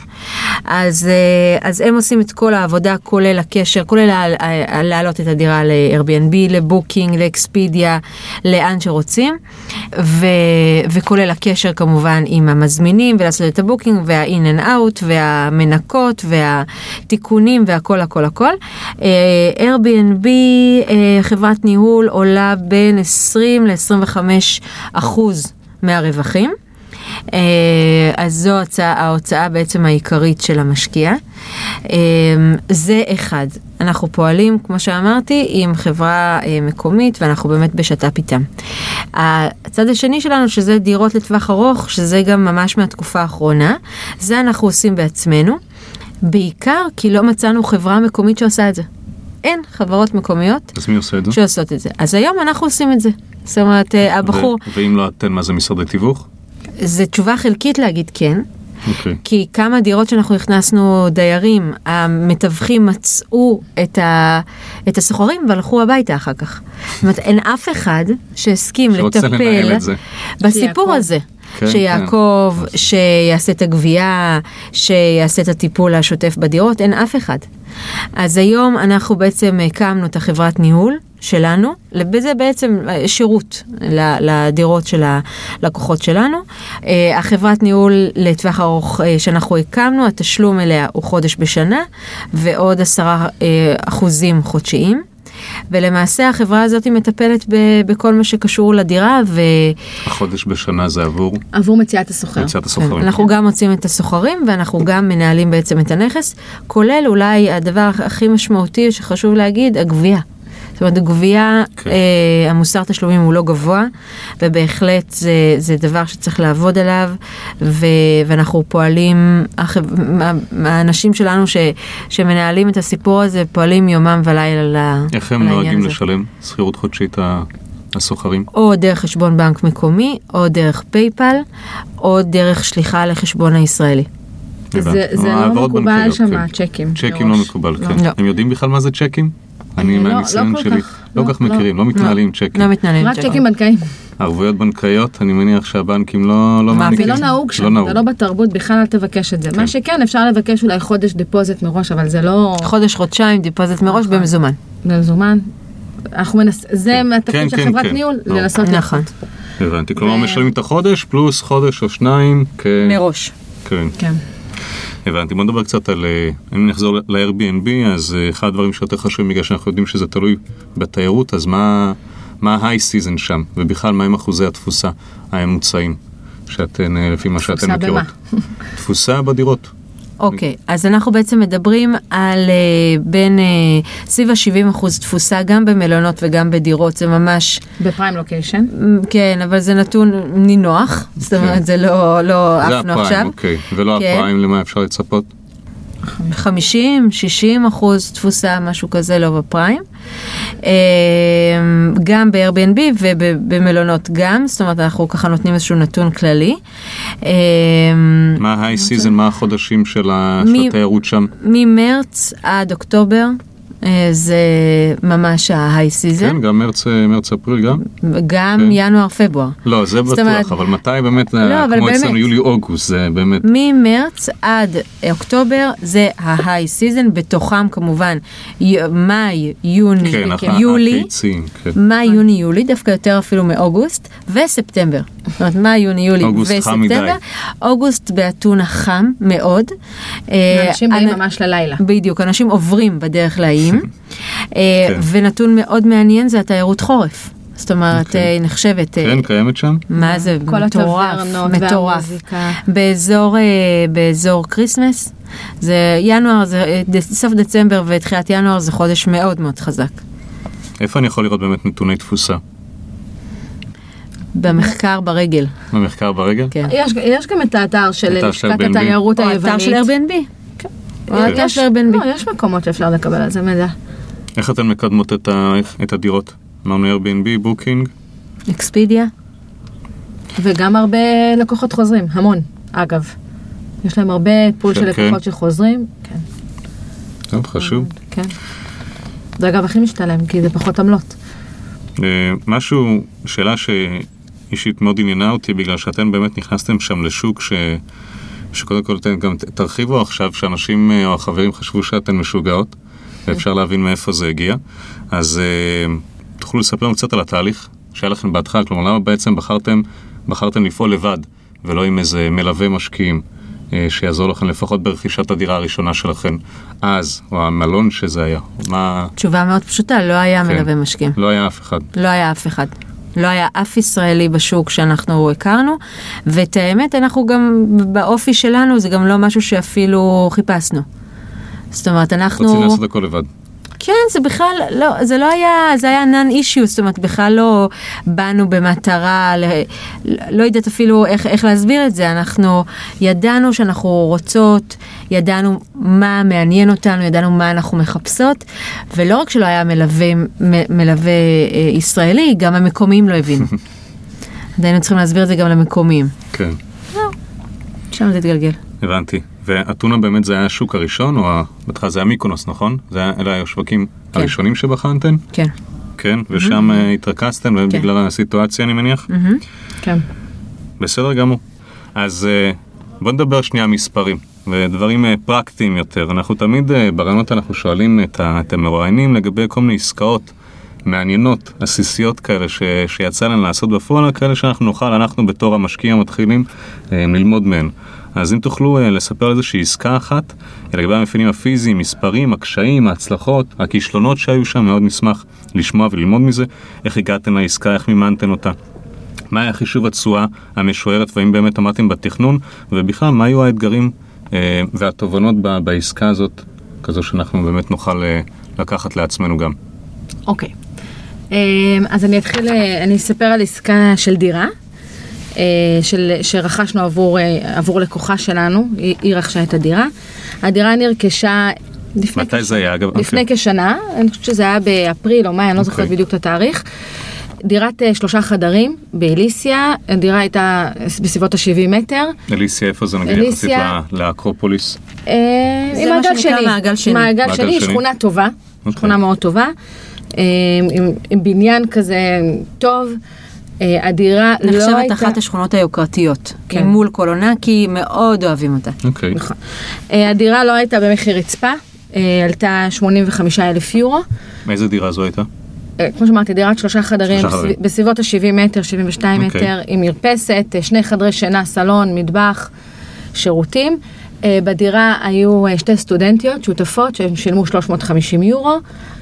אז, אה, אז הם עושים את כל העבודה, כולל הקשר, כולל להעלות את הדירה ל-Airbnb, ל Booking, ל Expedia, לאן שרוצים, ו, וכולל הקשר כמובן עם המזמינים, ולעשות את ה booking, וה-in and out, והמנקות, והתיקונים, והכל הכל הכל. אה, Airbnb, חברת ניהול, עולה בין 20 ל-25 אחוז מהרווחים. אה, אז זו ההוצאה, ההוצאה בעצם העיקרית של המשקיע. אה, זה אחד. אנחנו פועלים, כמו שאמרתי, עם חברה אה, מקומית ואנחנו באמת בשת"פ איתם. הצד השני שלנו, שזה דירות לטווח ארוך, שזה גם ממש מהתקופה האחרונה, זה אנחנו עושים בעצמנו, בעיקר כי לא מצאנו חברה מקומית שעושה את זה. אין חברות מקומיות אז מי עושה את זה? שעושות את זה. אז היום אנחנו עושים את זה. זאת אומרת, אה, הבחור, ו- ואם לא אתן, מה זה משרדי תיווך? זו תשובה חלקית להגיד כן, אוקיי. כי כמה דירות שאנחנו הכנסנו דיירים, המתווכים מצאו את, ה, את הסוחרים והלכו הביתה אחר כך. זאת אומרת, אין אף אחד שהסכים לטפל זה. בסיפור. הזה. כן, שיעקב, כן. שיעשה את הגבייה, שיעשה את הטיפול השוטף בדירות, אין אף אחד. אז היום אנחנו בעצם הקמנו את החברת ניהול שלנו, וזה בעצם אה, שירות לדירות של הלקוחות שלנו. אה, החברת ניהול לטווח ארוך אה, שאנחנו הקמנו, התשלום אליה הוא חודש בשנה, ועוד עשרה אחוזים חודשיים. ולמעשה החברה הזאת מטפלת ב- בכל מה שקשור לדירה, ו... החודש בשנה זה עבור עבור מציאת הסוחר. יציאת כן, הסוחרים. אנחנו גם מוצאים את הסוחרים ואנחנו גם מנהלים בעצם את הנכס, כולל אולי הדבר הכי משמעותי שחשוב להגיד, הגבייה. זאת אומרת, גבייה, כן. אה, המוסר תשלומים הוא לא גבוה, ובהחלט זה, זה דבר שצריך לעבוד עליו, ו, ואנחנו פועלים, מה- האנשים שלנו ש, שמנהלים את הסיפור הזה, פועלים יומם ולילה על ה- איך הם נוהגים הזה. לשלם שכירות חודשית הסוחרים? או דרך חשבון בנק מקומי, או דרך פייפל, או דרך שליחה לחשבון הישראלי. זה. זה לא העברות מקובל שם, כן. צ'קים. צ'קים לא. מקובל, לא. כן. לא. הם יודעים בכלל מה זה צ'קים? אני לא, לא מהניסיון כל שלי, כך. לא לא, כל כך לא. מכירים, לא מתנהלים צ'קים. לא מתנהלים. רק צ'קים. צ'קים בנקאיים. ערבויות בנקאיות, אני מניח שהבנקים לא לא מעניקים. זה לא נהוג שם, נהוג. זה לא בתרבות, בכלל אל תבקש את זה. כן. מה שכן, אפשר לבקש אולי חודש דיפוזיט מראש, אבל זה לא חודש, חודשיים, דיפוזיט מראש נכון. במזומן. במזומן. אנחנו מנס... זה מהתפקיד של כן, חברת כן. ניהול, לא. לנסות נכון. הבנתי, כלומר משלמים את החודש פלוס חודש או שניים. מראש. כן. הבנתי, בוא נדבר קצת על, אה, אם נחזור ל-Airbnb, אז אה, אחד הדברים שיותר חשובים בגלל שאנחנו יודעים שזה תלוי בתיירות, אז מה ה-high season שם, ובכלל מהם אחוזי התפוסה הממוצעים, שאתן, אה, לפי מה שאתן תפוסה מכירות. תפוסה בדירות. אוקיי, אז אנחנו בעצם מדברים על אה, בין אה, סביב ה-70 אחוז תפוסה גם במלונות וגם בדירות, זה ממש, בפריים לוקיישן. כן, אבל זה נתון נינוח, זאת אומרת זה לא, לא זה עפנו הפריים, עכשיו. אוקיי. ולא כן. הפריים, למה אפשר לצפות? 50, 60 אחוז תפוסה, משהו כזה, לא בפריים. אה, גם ב-Airbnb ובמלונות גם, זאת אומרת אנחנו ככה נותנים איזשהו נתון כללי. אה, מה ה-high season, מה החודשים של התיירות שם? ממרץ עד אוקטובר זה ממש ה-high season, כן, גם מרץ, אה, מרץ, אפריל גם? גם כן. ינואר, פברואר. לא, זה זאת אומרת- בטוח, אבל מתי באמת, לא, אה, אבל כמו אצלנו באמת. יולי-אוגוסט, זה באמת... ממרץ עד אוקטובר זה ה-high season, בתוכם כמובן י- מאי, יוני, כן, יולי. הקיצים, כן. מאי, יוני, יולי, דווקא יותר אפילו מאוגוסט, וספטמבר. זאת אומרת, מאי, יוני, יולי אוגוסט חם מדי. וספטמבר. אוגוסט באתונה חם מאוד. אה, אנשים באים ממש ללילה. בדיוק, אנשים עוברים בדרך לאיים. אה, כן. ונתון מאוד מעניין זה התיירות חורף. זאת אומרת, אוקיי. אה, היא נחשבת... כן, קיימת שם? מה זה כל מטורף, הטברנות. והמוזיקה. באזור, באזור כריסמס, זה ינואר, זה סוף דצמבר ותחילת ינואר זה חודש מאוד מאוד חזק. איפה אני יכול לראות באמת נתוני תפוסה? במחקר ברגל, במחקר ברגל? כן. יש, יש גם את האתר של לשכת Airbnb. התיירות או היוונית. האתר של Airbnb. או האתר יש, של Airbnb. לא, יש מקומות שאפשר לקבל על זה מידע. איך אתן מקדמות את, ה... את הדירות? אמרנו Airbnb, בוקינג, אקספדיה. וגם הרבה לקוחות חוזרים, המון, אגב. יש להם הרבה פול של כן. לקוחות שחוזרים. כן, טוב, חשוב. כן. זה אגב הכי משתלם, כי זה פחות עמלות. אה, משהו, שאלה שאישית מאוד עניינה אותי, בגלל שאתם באמת נכנסתם שם לשוק ש... שקודם כל אתם גם תרחיבו עכשיו, שאנשים אה, או החברים חשבו שאתן משוגעות, ואפשר להבין מאיפה זה הגיע. אז אה, תוכלו לספר לנו קצת על התהליך שהיה לכם בהתחלה, כלומר למה בעצם בחרתם, בחרתם לפעול לבד, ולא עם איזה מלווה משקיעים. אה, שיעזור לכם לפחות ברכישת הדירה הראשונה שלכם אז, או המלון שזה היה. מה... תשובה מאוד פשוטה, לא היה כן. מלווה משקיעים. לא היה אף אחד. לא היה אף אחד. לא היה אף ישראלי בשוק שאנחנו הכרנו, ואת האמת, אנחנו גם, באופי שלנו, זה גם לא משהו שאפילו חיפשנו. זאת אומרת, אנחנו... רוצים לעשות הכל לבד. כן, זה בכלל, לא, זה לא היה, זה היה non issue, זאת אומרת, בכלל לא באנו במטרה, ל, לא יודעת אפילו איך, איך להסביר את זה, אנחנו ידענו שאנחנו רוצות, ידענו מה מעניין אותנו, ידענו מה אנחנו מחפשות, ולא רק שלא היה מלווה, מ- מלווה אה, ישראלי, גם המקומיים לא הבינו. אז היינו צריכים להסביר את זה גם למקומיים. כן. שם זה התגלגל. הבנתי. ואתונה באמת זה היה השוק הראשון, או בהתחלה זה היה מיקונוס, נכון? זה היה, אלה היו השווקים כן. הראשונים שבחנתם? כן. כן, ושם אה, התרכזתם כן. בגלל הסיטואציה אני מניח? כן. בסדר גמור. אז אה, בוא נדבר שנייה מספרים, ודברים אה, פרקטיים יותר. אנחנו תמיד ברעיונות אנחנו שואלים את, ה, את המרואיינים לגבי כל מיני עסקאות מעניינות, עסיסיות כאלה ש, שיצא לנו לעשות בפועל, כאלה שאנחנו נוכל, אנחנו בתור המשקיעים המתחילים, ללמוד מהן. אז אם תוכלו אה, לספר על איזושהי עסקה אחת, לגבי המאפיינים הפיזיים, מספרים, הקשיים, ההצלחות, הכישלונות שהיו שם, מאוד נשמח לשמוע וללמוד מזה, איך הגעתם לעסקה, איך מימנתם אותה. מה היה חישוב התשואה המשוערת והאם באמת עמדתם בתכנון ובכלל מה היו האתגרים אה, והתובנות ב- בעסקה הזאת כזו שאנחנו באמת נוכל אה, לקחת לעצמנו גם. אוקיי. אמ, אז אני אתחיל, אה, אני אספר על עסקה של דירה, אה, של, שרכשנו עבור, אה, עבור לקוחה שלנו, היא, היא רכשה את הדירה. הדירה נרכשה לפני, מתי זה היה אגב? לפני אוקיי. כשנה, אני חושבת שזה היה באפריל או מאי, אני לא זוכרת אוקיי. בדיוק את התאריך. דירת אה, שלושה חדרים באליסיה, הדירה הייתה בסביבות ה-70 מטר. אליסיה, איפה זה נגיד יחסית לאקרופוליס? אה, זה עם מה מעגל שנקרא שני. מעגל שני. מעגל שני, שני. שכונה טובה, אוקיי. שכונה מאוד טובה, אה, עם, עם בניין כזה טוב. אה, הדירה לא נחשבת הייתה... אחת השכונות היוקרתיות. כן. מול קולונקי, מאוד אוהבים אותה. אוקיי. נכון. אה, הדירה לא הייתה במחיר רצפה, אה, עלתה 85 אלף יורו. מאיזה דירה זו הייתה? כמו שאמרתי, דירת שלושה חדרים, שלושה חדרים. בסביבות ה-70 מטר, 72 אוקיי. מטר, עם מרפסת, שני חדרי שינה, סלון, מטבח, שירותים. אה, בדירה היו אה, שתי סטודנטיות שותפות שהם שילמו 350 יורו.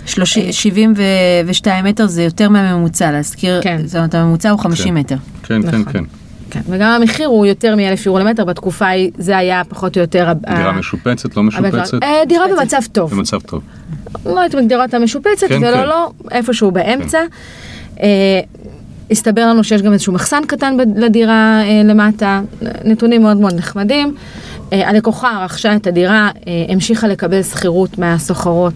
שלושי- 72 מטר זה יותר מהממוצע, להזכיר, כן. זאת אומרת הממוצע הוא 50 כן. מטר. כן, כן, נכון. כן. כן, וגם המחיר הוא יותר מ-1,000 יורו למטר, בתקופה ההיא זה היה פחות או יותר... דירה ה- משופצת, לא משופצת? אה, דירה במצב טוב. במצב טוב. לא הייתי מגדירה אותה משופצת, כן, ולא כן. לא, איפשהו באמצע. אה, הסתבר לנו שיש גם איזשהו מחסן קטן לדירה אה, למטה, נתונים מאוד מאוד נחמדים. אה, הלקוחה רכשה את הדירה, אה, המשיכה לקבל שכירות מהסוחרות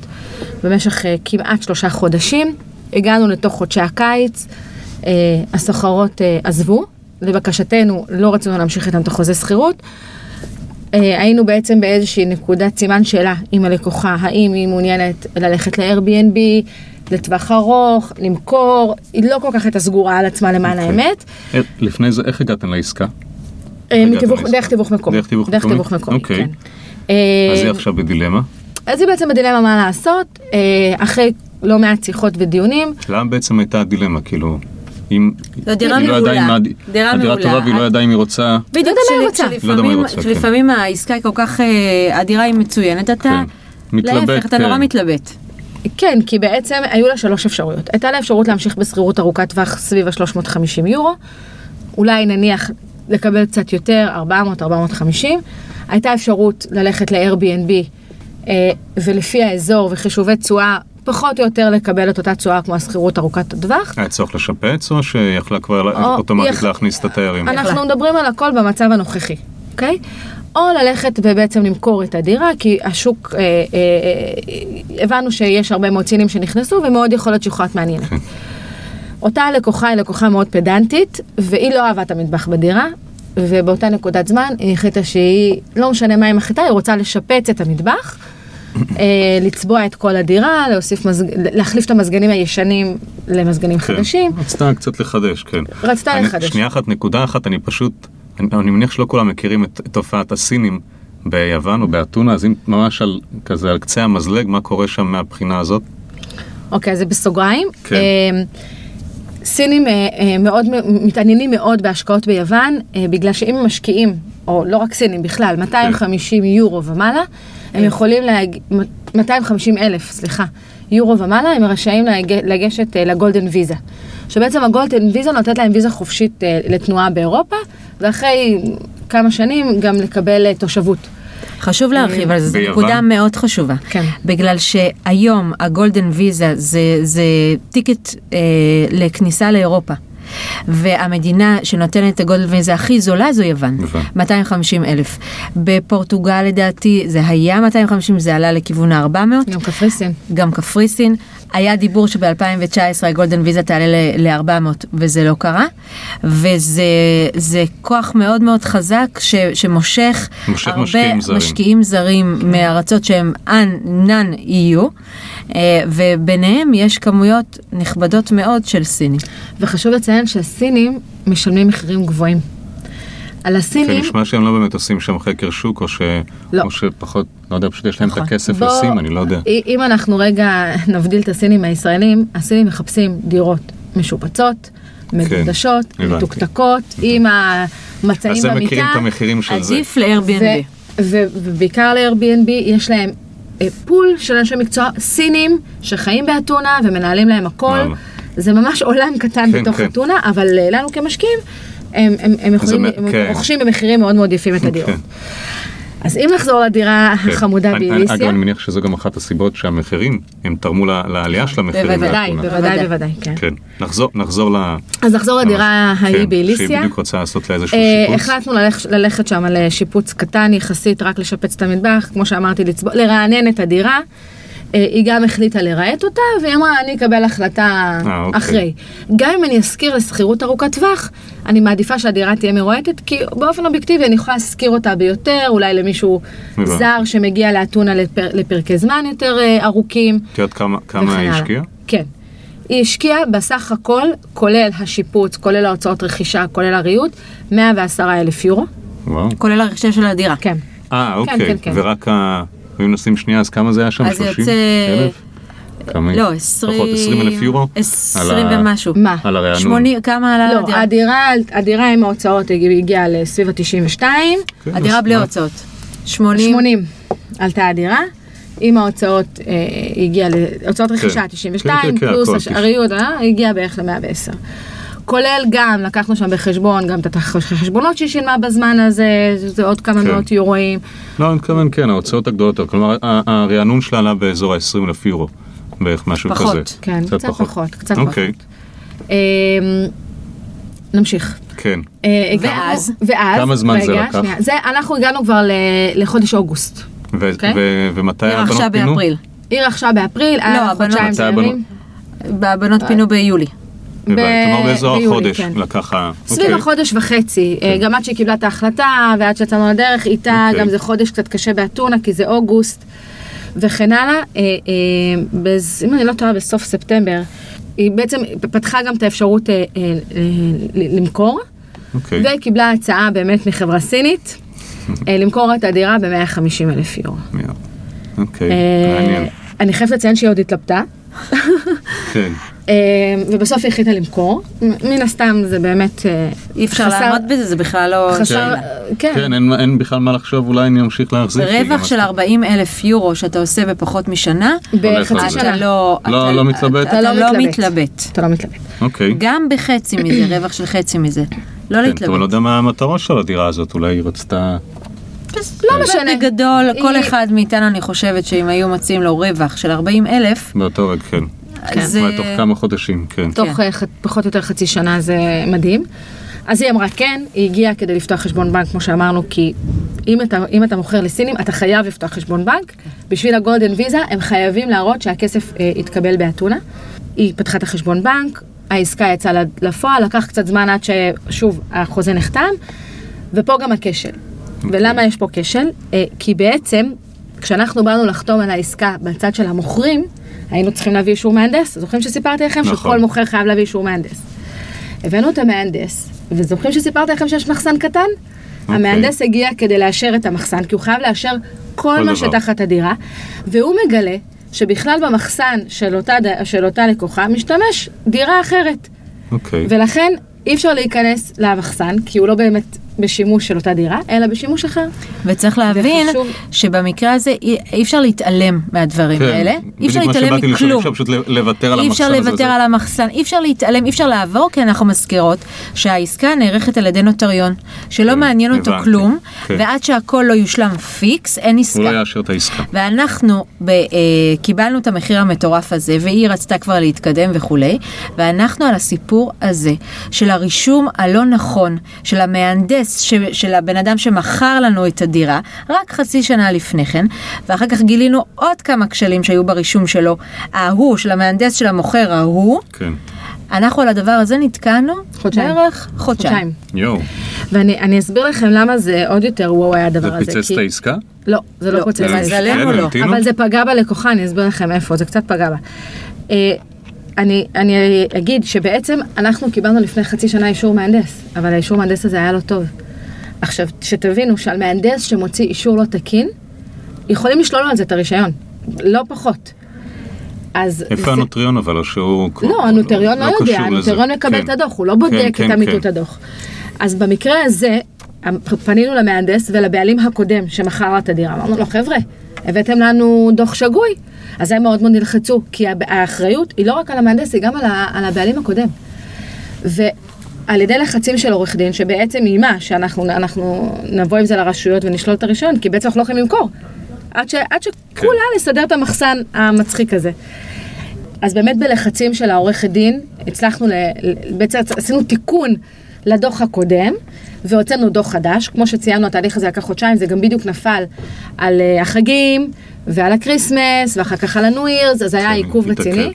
במשך אה, כמעט שלושה חודשים. הגענו לתוך חודשי הקיץ, הסוחרות עזבו, לבקשתנו לא רצינו להמשיך איתם את החוזה שכירות. אה, היינו בעצם באיזושהי נקודת סימן שאלה עם הלקוחה, האם היא מעוניינת ללכת ל-Airbnb, לטווח ארוך, למכור, היא לא כל כך הייתה סגורה על עצמה למען אוקיי. האמת. לפני זה, איך הגעתם לעסקה? אה, הגעתם מתיווך- לעסקה. דרך תיווך מקומי. דרך תיווך דרך מקומי? תיווך מקומי, אוקיי. כן. אה, אז היא עכשיו בדילמה. אז היא בעצם בדילמה מה לעשות, אה, אחרי לא מעט שיחות ודיונים, למה בעצם הייתה הדילמה? כאילו, אם... זו דירה היא לא ידעה מעולה. דירה הדירה מעולה. טובה והיא לא ידעה אם היא רוצה... בדיוק, לא. לא שלפעמים- כן. שלפעמים העסקה היא כל כך, אה, הדירה היא מצוינת, אתה, כן. מתלבט, להפך, אתה כן. נורא מתלבט. כן, כי בעצם היו לה שלוש אפשרויות. הייתה לה אפשרות להמשיך בשכירות ארוכת טווח סביב ה-350 יורו, אולי נניח לקבל קצת יותר, 400, 450. הייתה אפשרות ללכת ל-Airbnb, אה, ולפי האזור וחישובי תשואה, פחות או יותר לקבל את אותה תשואה כמו השכירות ארוכת הטווח. היה צורך לשפץ או שיכלה כבר או- אוטומטית יכ- להכניס את התיירים? אנחנו מדברים על הכל במצב הנוכחי, אוקיי? או ללכת ובעצם למכור את הדירה, כי השוק, אה, אה, אה, הבנו שיש הרבה מאוד סינים שנכנסו, ומאוד יכול להיות שיכולה להיות מעניינת. אותה לקוחה היא לקוחה מאוד פדנטית, והיא לא אהבה את המטבח בדירה, ובאותה נקודת זמן היא החליטה שהיא, לא משנה מה היא מחליטה, היא רוצה לשפץ את המטבח. אה, לצבוע את כל הדירה, להוסיף מזג... להחליף את המזגנים הישנים למזגנים כן. חדשים. רצתה קצת לחדש, כן. רצתה אני- לחדש. שנייה אחת, נקודה אחת, אני פשוט, אני, אני מניח שלא כולם מכירים את, את תופעת הסינים ביוון או באתונה, אז אם ממש על, כזה על קצה המזלג, מה קורה שם מהבחינה הזאת? אוקיי, אז זה בסוגריים. כן. אה, סינים אה, אה, מאוד מתעניינים מאוד בהשקעות ביוון, אה, בגלל שאם הם משקיעים, או לא רק סינים בכלל, 250 יורו ומעלה, הם יכולים להג... 250 אלף, סליחה, יורו ומעלה, הם רשאים להג... לגשת לגולדן ויזה. שבעצם הגולדן ויזה נותנת להם ויזה חופשית לתנועה באירופה, ואחרי כמה שנים גם לקבל תושבות. חשוב להרחיב על זה, זו? נקודה מאוד חשובה. כן. בגלל שהיום הגולדן ויזה זה, זה טיקט אה, לכניסה לאירופה. והמדינה שנותנת את הגולדן ויזה הכי זולה זו יוון, יוון. 250 אלף. בפורטוגל לדעתי זה היה 250, זה עלה לכיוון ה-400. גם קפריסין. גם קפריסין. היה דיבור שב-2019 הגולדן ויזה תעלה ל-400 וזה לא קרה. וזה זה כוח מאוד מאוד חזק ש, שמושך מושך הרבה משקיעים זרים. משקיעים זרים מארצות שהם נאן EU, אה, וביניהם יש כמויות נכבדות מאוד של סינים. וחשוב לציין שהסינים משלמים מחירים גבוהים. על כן, הסינים, נשמע שהם לא באמת עושים שם חקר שוק, או, ש... לא. או שפחות, לא יודע, פשוט יש להם נכון. את הכסף בוא- לשים, אני לא יודע. אם אנחנו רגע נבדיל את הסינים מהישראלים, הסינים מחפשים דירות משופצות, מדודשות, כן. מתוקתקות, עם המצעים אז במיטה. הם מכירים את המחירים של זה. עדיף ל-Airbnb. ו- ו- ובעיקר ל-Airbnb יש להם אה, פול של אנשי מקצוע סינים שחיים באתונה ומנהלים להם הכל. זה ממש עולם קטן כן, בתוך כן. אתונה, אבל אה, לנו כמשקיעים, הם, הם, הם יכולים, מ- הם כן. רוכשים במחירים מאוד מאוד יפים את הדירות. כן. אז אם נחזור לדירה כן. החמודה באליסיה, אגב, אני מניח שזו גם אחת הסיבות שהמחירים, הם תרמו לעלייה של המחירים. בוודאי. בוודאי, בוודאי. בוודאי, כן. כן. נחזור, נחזור ל... אז נחזור לדירה כן, ההיא שהיא באליסיה. בדיוק רוצה לעשות לה איזשהו אה, שיפוץ. החלטנו ללכ- ללכת שם על אה, שיפוץ קטן יחסית, רק לשפץ את המטבח, כמו שאמרתי, לרענן את הדירה. אה, היא גם החליטה לרהט אותה, והיא אמרה, אני אקבל החלטה אה, אוקיי. אחרי. גם אם אני אשכיר לשכירות ארוכת טווח, אני מעדיפה שהדירה תהיה מרועטת, כי באופן אובייקטיבי אני יכולה להשכיר אותה ביותר, אולי למישהו הבנתי. זר שמגיע לאתונה לפר, לפרקי זמן יותר אה, ארוכים. את יודעת כמה- כמה היא. השקיעה? כן. היא השקיעה בסך הכל, כולל השיפוץ, כולל ההוצאות רכישה, כולל הריהוט, 110 אלף יורו. וואו. כולל הרכישה של הדירה. כן. אה, כן, אוקיי. כן, כן. ורק ה... אם נשים שנייה, אז כמה זה היה שם? אז זה 30 יוצא- אלף? כמה? לא, 20... פחות 20 אלף יורו? 20 על ה- ומשהו. מה? על הרענון. 80, כמה עלה לא, הדירה? הדירה, הדירה עם ההוצאות הגיעה לסביב ה-92, כן, הדירה בלי מה? הוצאות. 80. 80 עלתה הדירה. עם ההוצאות אה, הגיעה להוצאות רכישה כן, 92 כן, כן, פלוס הכל, הש- תשע. הריהוט אה, הגיע בערך ל-110. כולל גם, לקחנו שם בחשבון גם את החשבונות שהיא שילמה בזמן הזה, זה עוד כמה כן. מאות יורואים. לא, אני מתכוון, כן, ההוצאות הגדולות, כלומר, הרענון שלה עלה באזור ה-20 אלף יורו, בערך משהו פחות. כזה. כן, קצת פחות, קצת אוקיי, פחות. אה, נמשיך. כן. אה, ואז? ואז, כמה זמן זה רגע, לקח? שנייה, זה, אנחנו הגענו כבר ל- לחודש אוגוסט. ו- אוקיי. ו- ומתי היא הבנות רכשה פינו? באפריל. היא רכשה באפריל, היה לה הבנות- חודשיים מתי הבנות? הבנות פינו ביולי. כלומר באזור החודש כן. לקח ה... סביב אוקיי. החודש וחצי, אה, גם עד שהיא קיבלה את ההחלטה ועד שיצאנו לדרך איתה, אוקיי. גם זה חודש קצת קשה באתונה כי זה אוגוסט וכן הלאה. אה, אה, אם אני לא טועה בסוף ספטמבר, היא בעצם פתחה גם את האפשרות למכור, אוקיי. וקיבלה הצעה באמת מחברה סינית למכור את הדירה ב-150 אלף יורו. אוקיי, מעניין. אני חייבת לציין שהיא עוד התלבטה. כן. אה, ובסוף היא החליטה למכור, מן הסתם זה באמת אה, אי אפשר חסר- לעמוד בזה, זה בכלל לא... חסר, שאלה. כן, כן, אין- אין בכלל מה לחשוב, אולי אני אמשיך להחזיק. כי רווח של את- 40 אלף יורו שאתה עושה בפחות משנה, בחצי שנה. אתה לא... לא- אתה- לא מתלבט? אתה אתה לא לא מתלבט. אתה לא מתלבט. אוקיי. גם בחצי מזה, רווח של חצי מזה. לא כן, אבל לא להתלבט. יודע מה המטרה של הדירה הזאת, אולי היא רצתה... לא משנה. בגדול, כל אחד מאיתנו, אני חושבת שאם היו מציעים לו רווח של 40 אלף, באותו רגע, כן. זה... אולי תוך כמה חודשים, כן. תוך אה, ח- פחות או יותר חצי שנה זה מדהים. אז היא אמרה כן, היא הגיעה כדי לפתוח חשבון בנק, כמו שאמרנו, כי אם אתה, אם אתה מוכר לסינים, אתה חייב לפתוח חשבון בנק. בשביל הגולדן ויזה, הם חייבים להראות שהכסף אה, יתקבל באתונה. היא פתחה את החשבון בנק, העסקה יצאה לפועל, לקח קצת זמן עד ששוב החוזה נחתם, ופה גם הכשל. ולמה יש פה כשל? אה, כי בעצם, כשאנחנו באנו לחתום על העסקה בצד של המוכרים, היינו צריכים להביא אישור מהנדס. זוכרים שסיפרתי לכם נכון. שכל מוכר חייב להביא אישור מהנדס. הבאנו את המהנדס, וזוכרים שסיפרתי לכם שיש מחסן קטן? אוקיי. המהנדס הגיע כדי לאשר את המחסן, כי הוא חייב לאשר כל, כל מה דבר. שתחת הדירה, והוא מגלה שבכלל במחסן של אותה, ד- של אותה לקוחה משתמש דירה אחרת. אוקיי. ולכן אי אפשר להיכנס למחסן, כי הוא לא באמת בשימוש של אותה דירה, אלא בשימוש אחר. וצריך להבין וחשוב- שבמקרה הזה אי אי אפשר להתעלם מהדברים כן, האלה, אי אפשר להתעלם לשאול, אי מכלום. אפשר פשוט לוותר על אי המחסן אפשר הזה. לוותר על המחסן, אי אפשר להתעלם, אי אפשר לעבור, כי אנחנו מזכירות שהעסקה נערכת על ידי נוטריון, שלא כן, מעניין אותו הבנתי. כלום, כן. ועד שהכל לא יושלם פיקס, אין הוא עסקה. לא יאשר את העסקה. ואנחנו ב, אה, קיבלנו את המחיר המטורף הזה, והיא רצתה כבר להתקדם וכולי, ואנחנו על הסיפור הזה של הרישום הלא נכון של המהנדס, ש, של הבן אדם שמכר לנו את הדירה, רק חצי שנה לפני כן, ואחר כך גילינו עוד כמה כשלים שהיו ברישום שלו, ההוא, של המהנדס של המוכר ההוא, כן. אנחנו על הדבר הזה נתקענו חודשיים. בערך חודשיים. יואו. ואני אני אסביר לכם למה זה עוד יותר וואו היה הדבר זה הזה. פיצץ כי- את העסקה? לא, זה לא לא, פוצץ. למזלנו כן, לא. המתינו? אבל זה פגע בלקוחה, אני אסביר לכם איפה, זה קצת פגע בה. אני, אני אגיד שבעצם אנחנו קיבלנו לפני חצי שנה אישור מהנדס, אבל האישור מהנדס הזה היה לא טוב. עכשיו, שתבינו שעל מהנדס שמוציא אישור לא תקין, יכולים לשלול לו על זה את הרישיון, לא פחות. אז איפה זה- הנוטריון אבל, או שהוא... לא, הנוטריון לא, יודע, קשור לזה. הנוטריון מקבל כן. את הדוח, הוא לא בודק כן, את כן, אמיתות כן. הדוח. אז במקרה הזה, פנינו למהנדס ולבעלים הקודם שמכר את הדירה, אמרנו לו, חבר'ה, הבאתם לנו דוח שגוי. אז הם מאוד מאוד נלחצו, כי האחריות היא לא רק על המהנדס, היא גם על, ה- על הבעלים הקודם. ועל ידי לחצים של עורך דין, שבעצם איימה שאנחנו אנחנו נבוא עם זה לרשויות ונשלול את הרישיון, כי בעצם אנחנו לא יכולים למכור. עד, ש, עד שכולה נסדר את המחסן המצחיק הזה. אז באמת בלחצים של העורכת דין, הצלחנו, ל- בעצם עשינו תיקון לדוח הקודם, והוצאנו דוח חדש. כמו שציינו, התהליך הזה לקח חודשיים, זה גם בדיוק נפל על אה, החגים ועל הקריסמס, ואחר כך על ה-New Year's, אז היה כן, עיכוב. רציני.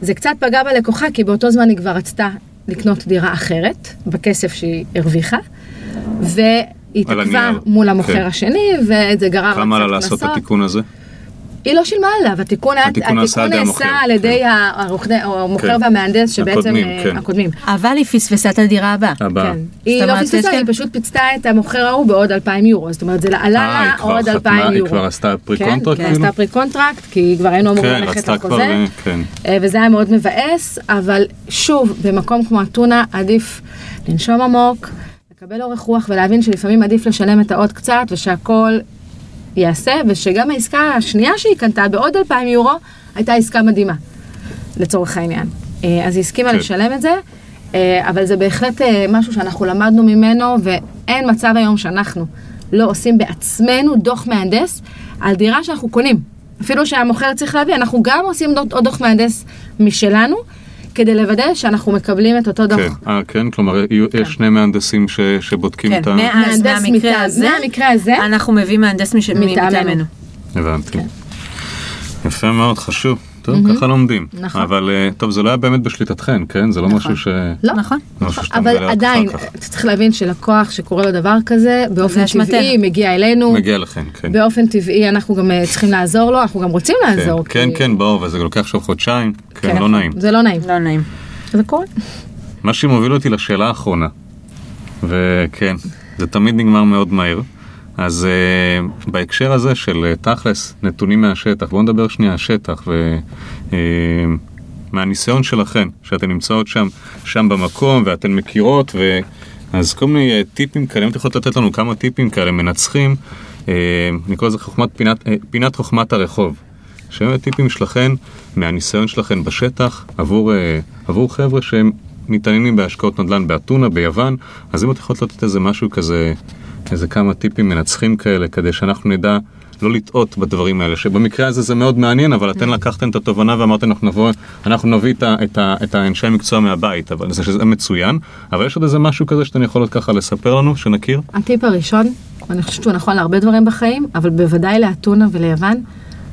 זה קצת פגע בלקוחה, כי באותו זמן היא כבר רצתה לקנות דירה אחרת, בכסף שהיא הרוויחה, והיא תקועה מול המוכר כן. השני, וזה גרר כמה לה לעשות את. התיקון הזה? היא לא שילמה עליו, התיקון, היה- התיקון נעשה על ידי המוכר, נעשה על ידי כן. המוכר כן. והמהנדס שבעצם, הקודמים, אה, כן. הקודמים. אבל היא פספסה את הדירה הבאה. הבאה. כן. היא לא פספסה, היא פשוט פיצתה את המוכר ההוא בעוד 2,000 יורו, זאת אומרת זה עלה אה, היא לה עוד חתמה, 2,000 היא יורו. כבר עשתה pre כן, contract כן, כאילו? עשתה pre contract, כי כבר היינו אמורים כן, ללכת לחוזה. אה, כן. וזה היה מאוד מבאס, אבל שוב, במקום כמו אתונה עדיף לנשום עמוק, לקבל אורך רוח ולהבין שלפעמים עדיף לשלם את העוד קצת ושהכל ייעשה, ושגם העסקה השנייה שהיא קנתה בעוד 2,000 יורו, הייתה עסקה מדהימה, לצורך העניין. אה, אז היא הסכימה כן. לשלם את זה, אה, אבל זה בהחלט אה, משהו שאנחנו למדנו ממנו, ואין מצב היום שאנחנו לא עושים בעצמנו דוח מהנדס על דירה שאנחנו קונים. אפילו שהמוכר צריך להביא, אנחנו גם עושים עוד דוח מהנדס משלנו, כדי לוודא שאנחנו מקבלים את אותו דוח. כן, אה, כן, כלומר, יהיו- יש שני מהנדסים ש- שבודקים כן, את ה... מאז, מהנדס מהמקרה הזה, מהמקרה הזה, אנחנו מביאים מהנדס מש- מטעמנו. הבנתי. יפה מאוד, חשוב. טוב, ככה לומדים. נכון. אבל אה, טוב, זה לא היה באמת בשליטתכן, כן? זה לא משהו ש... לא. נכון. זה משהו שאתה אבל מגלה רק עדיין. אתה צריך להבין שלקוח שקורה לו דבר כזה, באופן. טבעי מגיע אלינו, מגיע לכם, כן. באופן טבעי אנחנו גם אה, צריכים לעזור לו, אנחנו גם רוצים כן, לעזור. כן, כי- כן, ברור, וזה לוקח עכשיו חודשיים. כן, כן, לא נעים. זה לא נעים. לא נעים. זה קורה. מה שמוביל אותי לשאלה האחרונה, וכן, זה תמיד נגמר מאוד מהר. אז uh, בהקשר הזה של uh, תכלס, נתונים מהשטח, בואו נדבר שנייה על שטח, ומהניסיון שלכם, שאתן נמצאות שם, שם במקום, ואתן מכירות, ו... אז כל מיני uh, טיפים כאלה, אם את יכולת לתת לנו כמה טיפים כאלה מנצחים, uh, אני קורא לזה חוכמת, פינת, uh, פינת חוכמת הרחוב. שבאמת טיפים שלכם, מהניסיון שלכם בשטח, עבור, uh, עבור חבר'ה שהם מתעניינים בהשקעות נדל"ן באתונה, ביוון, אז אם את יכולת לתת איזה משהו כזה, איזה כמה טיפים מנצחים כאלה, כדי שאנחנו נדע לא לטעות בדברים האלה, שבמקרה הזה זה מאוד מעניין, אבל אתן לקחתם את התובנה ואמרתם, אנחנו נבוא, אנחנו נביא את, ה, את, ה, את האנשי המקצוע מהבית, אבל זה שזה מצוין, אבל יש עוד איזה משהו כזה שאתן יכולות ככה לספר לנו, שנכיר? הטיפ הראשון, ואני חושבת שהוא נכון להרבה דברים בחיים, אבל בוודאי לאתונה וליוון,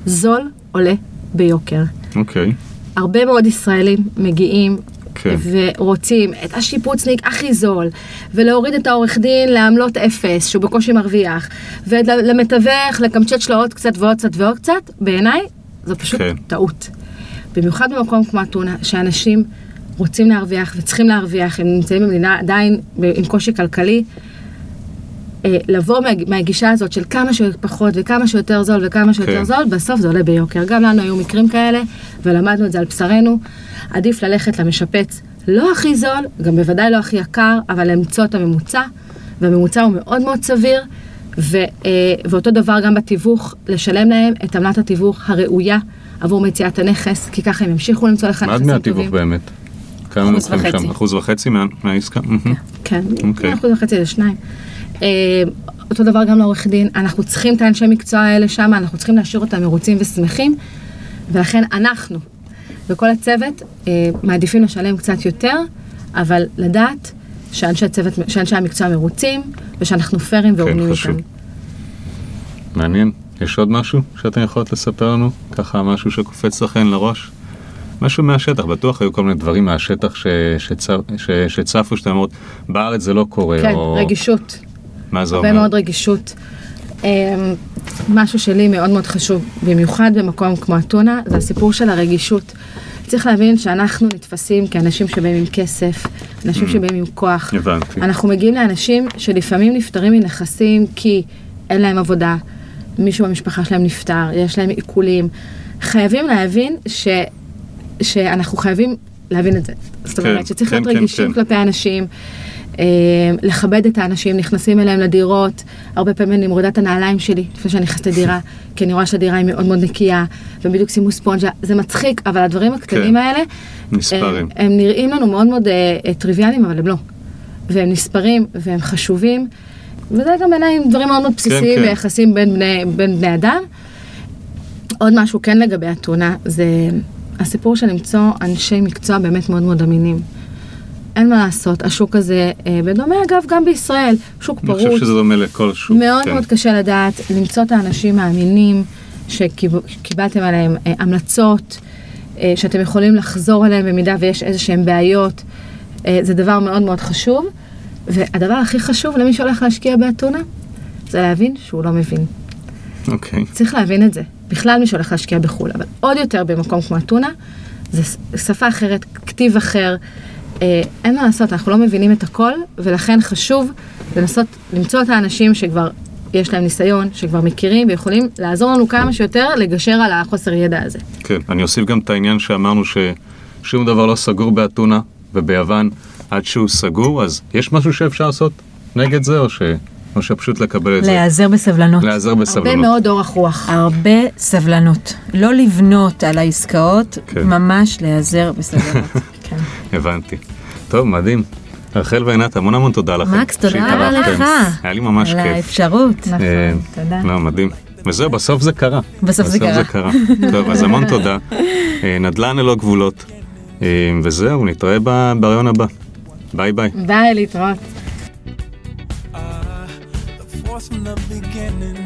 זול עולה ביוקר. אוקיי, הרבה מאוד ישראלים מגיעים כן. ורוצים את השיפוצניק הכי זול, ולהוריד את העורך דין לעמלות אפס, שהוא בקושי מרוויח, ולמתווך לקמצ'ץ' לו עוד קצת ועוד קצת ועוד קצת, בעיניי זו פשוט כן. טעות. במיוחד במקום כמו אתונה, שאנשים רוצים להרוויח וצריכים להרוויח, הם נמצאים במדינה עדיין עם קושי כלכלי, אה, לבוא מה- מהגישה הזאת של כמה שפחות וכמה שיותר זול וכמה שיותר כן. זול, בסוף זה עולה ביוקר. גם לנו היו מקרים כאלה, ולמדנו את זה על בשרנו. עדיף ללכת למשפץ לא הכי זול, גם בוודאי לא הכי יקר, אבל למצוא את הממוצע, והממוצע הוא מאוד מאוד סביר, ו, אה, ואותו דבר גם בתיווך, לשלם להם את עמלת התיווך הראויה עבור מציאת הנכס, כי ככה הם ימשיכו למצוא לך מה עד נכסים מהתיווך טובים. באמת? כמה אחוז וחצי. שם? אחוז וחצי מה- מהעסקה? כן, אוקיי. אחוז וחצי לשניים. אה, אותו דבר גם לעורך דין, אנחנו צריכים את האנשי מקצוע האלה שם, אנחנו צריכים להשאיר אותם מרוצים ושמחים, ולכן אנחנו וכל הצוות אה, מעדיפים לשלם קצת יותר, אבל לדעת שאנשי, הצוות, שאנשי המקצוע מרוצים, ושאנחנו פיירים והוגנים כן, חשוב. איתם. מעניין. יש עוד משהו שאתן יכולות לספר לנו? ככה משהו שקופץ לכן לראש? משהו מהשטח, בטוח היו כל מיני דברים מהשטח ש, שצ, ש, שצפו, שאתם אומרות, בארץ זה לא קורה, כן, או... רגישות. מה זה הרבה אומר? מאוד רגישות. אמ, משהו שלי מאוד מאוד חשוב, במיוחד במקום כמו אתונה, זה הסיפור של הרגישות. צריך להבין שאנחנו נתפסים כאנשים שבאים עם כסף, אנשים שבאים עם כוח. Mm. הבנתי. אנחנו מגיעים לאנשים שלפעמים נפטרים מנכסים כי אין להם עבודה, מישהו במשפחה שלהם נפטר, יש להם עיקולים. חייבים להבין ש... שאנחנו חייבים להבין את זה. זאת כן, אומרת שצריך כן, להיות כן, רגישים כן. כלפי האנשים, אה, לכבד את האנשים, נכנסים אליהם לדירות, הרבה פעמים אני מורידה את הנעליים שלי לפני שאני נכנסת לדירה, כי אני רואה שהדירה היא מאוד מאוד נקייה, ובדיוק שימו ספונג'ה, זה מצחיק, אבל הדברים הקטנים כן. האלה, נספרים. הם, הם נראים לנו מאוד מאוד אה, אה, טריוויאליים, אבל הם לא. והם נספרים, והם חשובים, וזה גם בעיניי דברים מאוד מאוד בסיסיים כן. ביחסים בין בני, בין בני אדם. עוד משהו כן לגבי אתונה, זה הסיפור של למצוא אנשי מקצוע באמת מאוד מאוד אמינים. אין מה לעשות, השוק הזה, אה, בדומה אגב גם בישראל, שוק אני פרוץ. חושב שזה דומה לכל שוק. מאוד כן. מאוד קשה לדעת, למצוא את האנשים האמינים שקיבלתם עליהם אה, המלצות, אה, שאתם יכולים לחזור אליהם במידה ויש איזה שהם בעיות, אה, זה דבר מאוד מאוד חשוב. והדבר הכי חשוב למי שהולך להשקיע באתונה, זה להבין שהוא לא מבין. אוקיי. צריך להבין את זה. בכלל מי שהולך להשקיע בחו"ל, אבל עוד יותר במקום כמו אתונה, זה שפה אחרת, כתיב אחר. אה, אין מה לעשות, אנחנו לא מבינים את הכל, ולכן חשוב לנסות למצוא את האנשים שכבר יש להם ניסיון, שכבר מכירים ויכולים לעזור לנו כמה שיותר לגשר על החוסר ידע הזה. כן, אני אוסיף גם את העניין שאמרנו ששום דבר לא סגור באתונה וביוון עד שהוא סגור, אז יש משהו שאפשר לעשות נגד זה, או, ש... או שפשוט לקבל את זה? להיעזר בסבלנות. להיעזר הרבה בסבלנות. מאוד אורך רוח. הרבה סבלנות. לא לבנות על העסקאות, כן. ממש להיעזר בסבלנות. כן. הבנתי. טוב, מדהים. רחל ועינת, המון המון תודה לכם. מקס, תודה שהתארחתם. לך. היה לי ממש על כיף. האפשרות. נכון, אה, תודה. לא, מדהים. וזהו, בסוף זה קרה. בסוף זה קרה. זה קרה. טוב, אז המון תודה. אה, נדל"ן ללא גבולות. אה, וזהו, נתראה ב- ברעיון הבא. ביי ביי. ביי, להתראות. force from the beginning.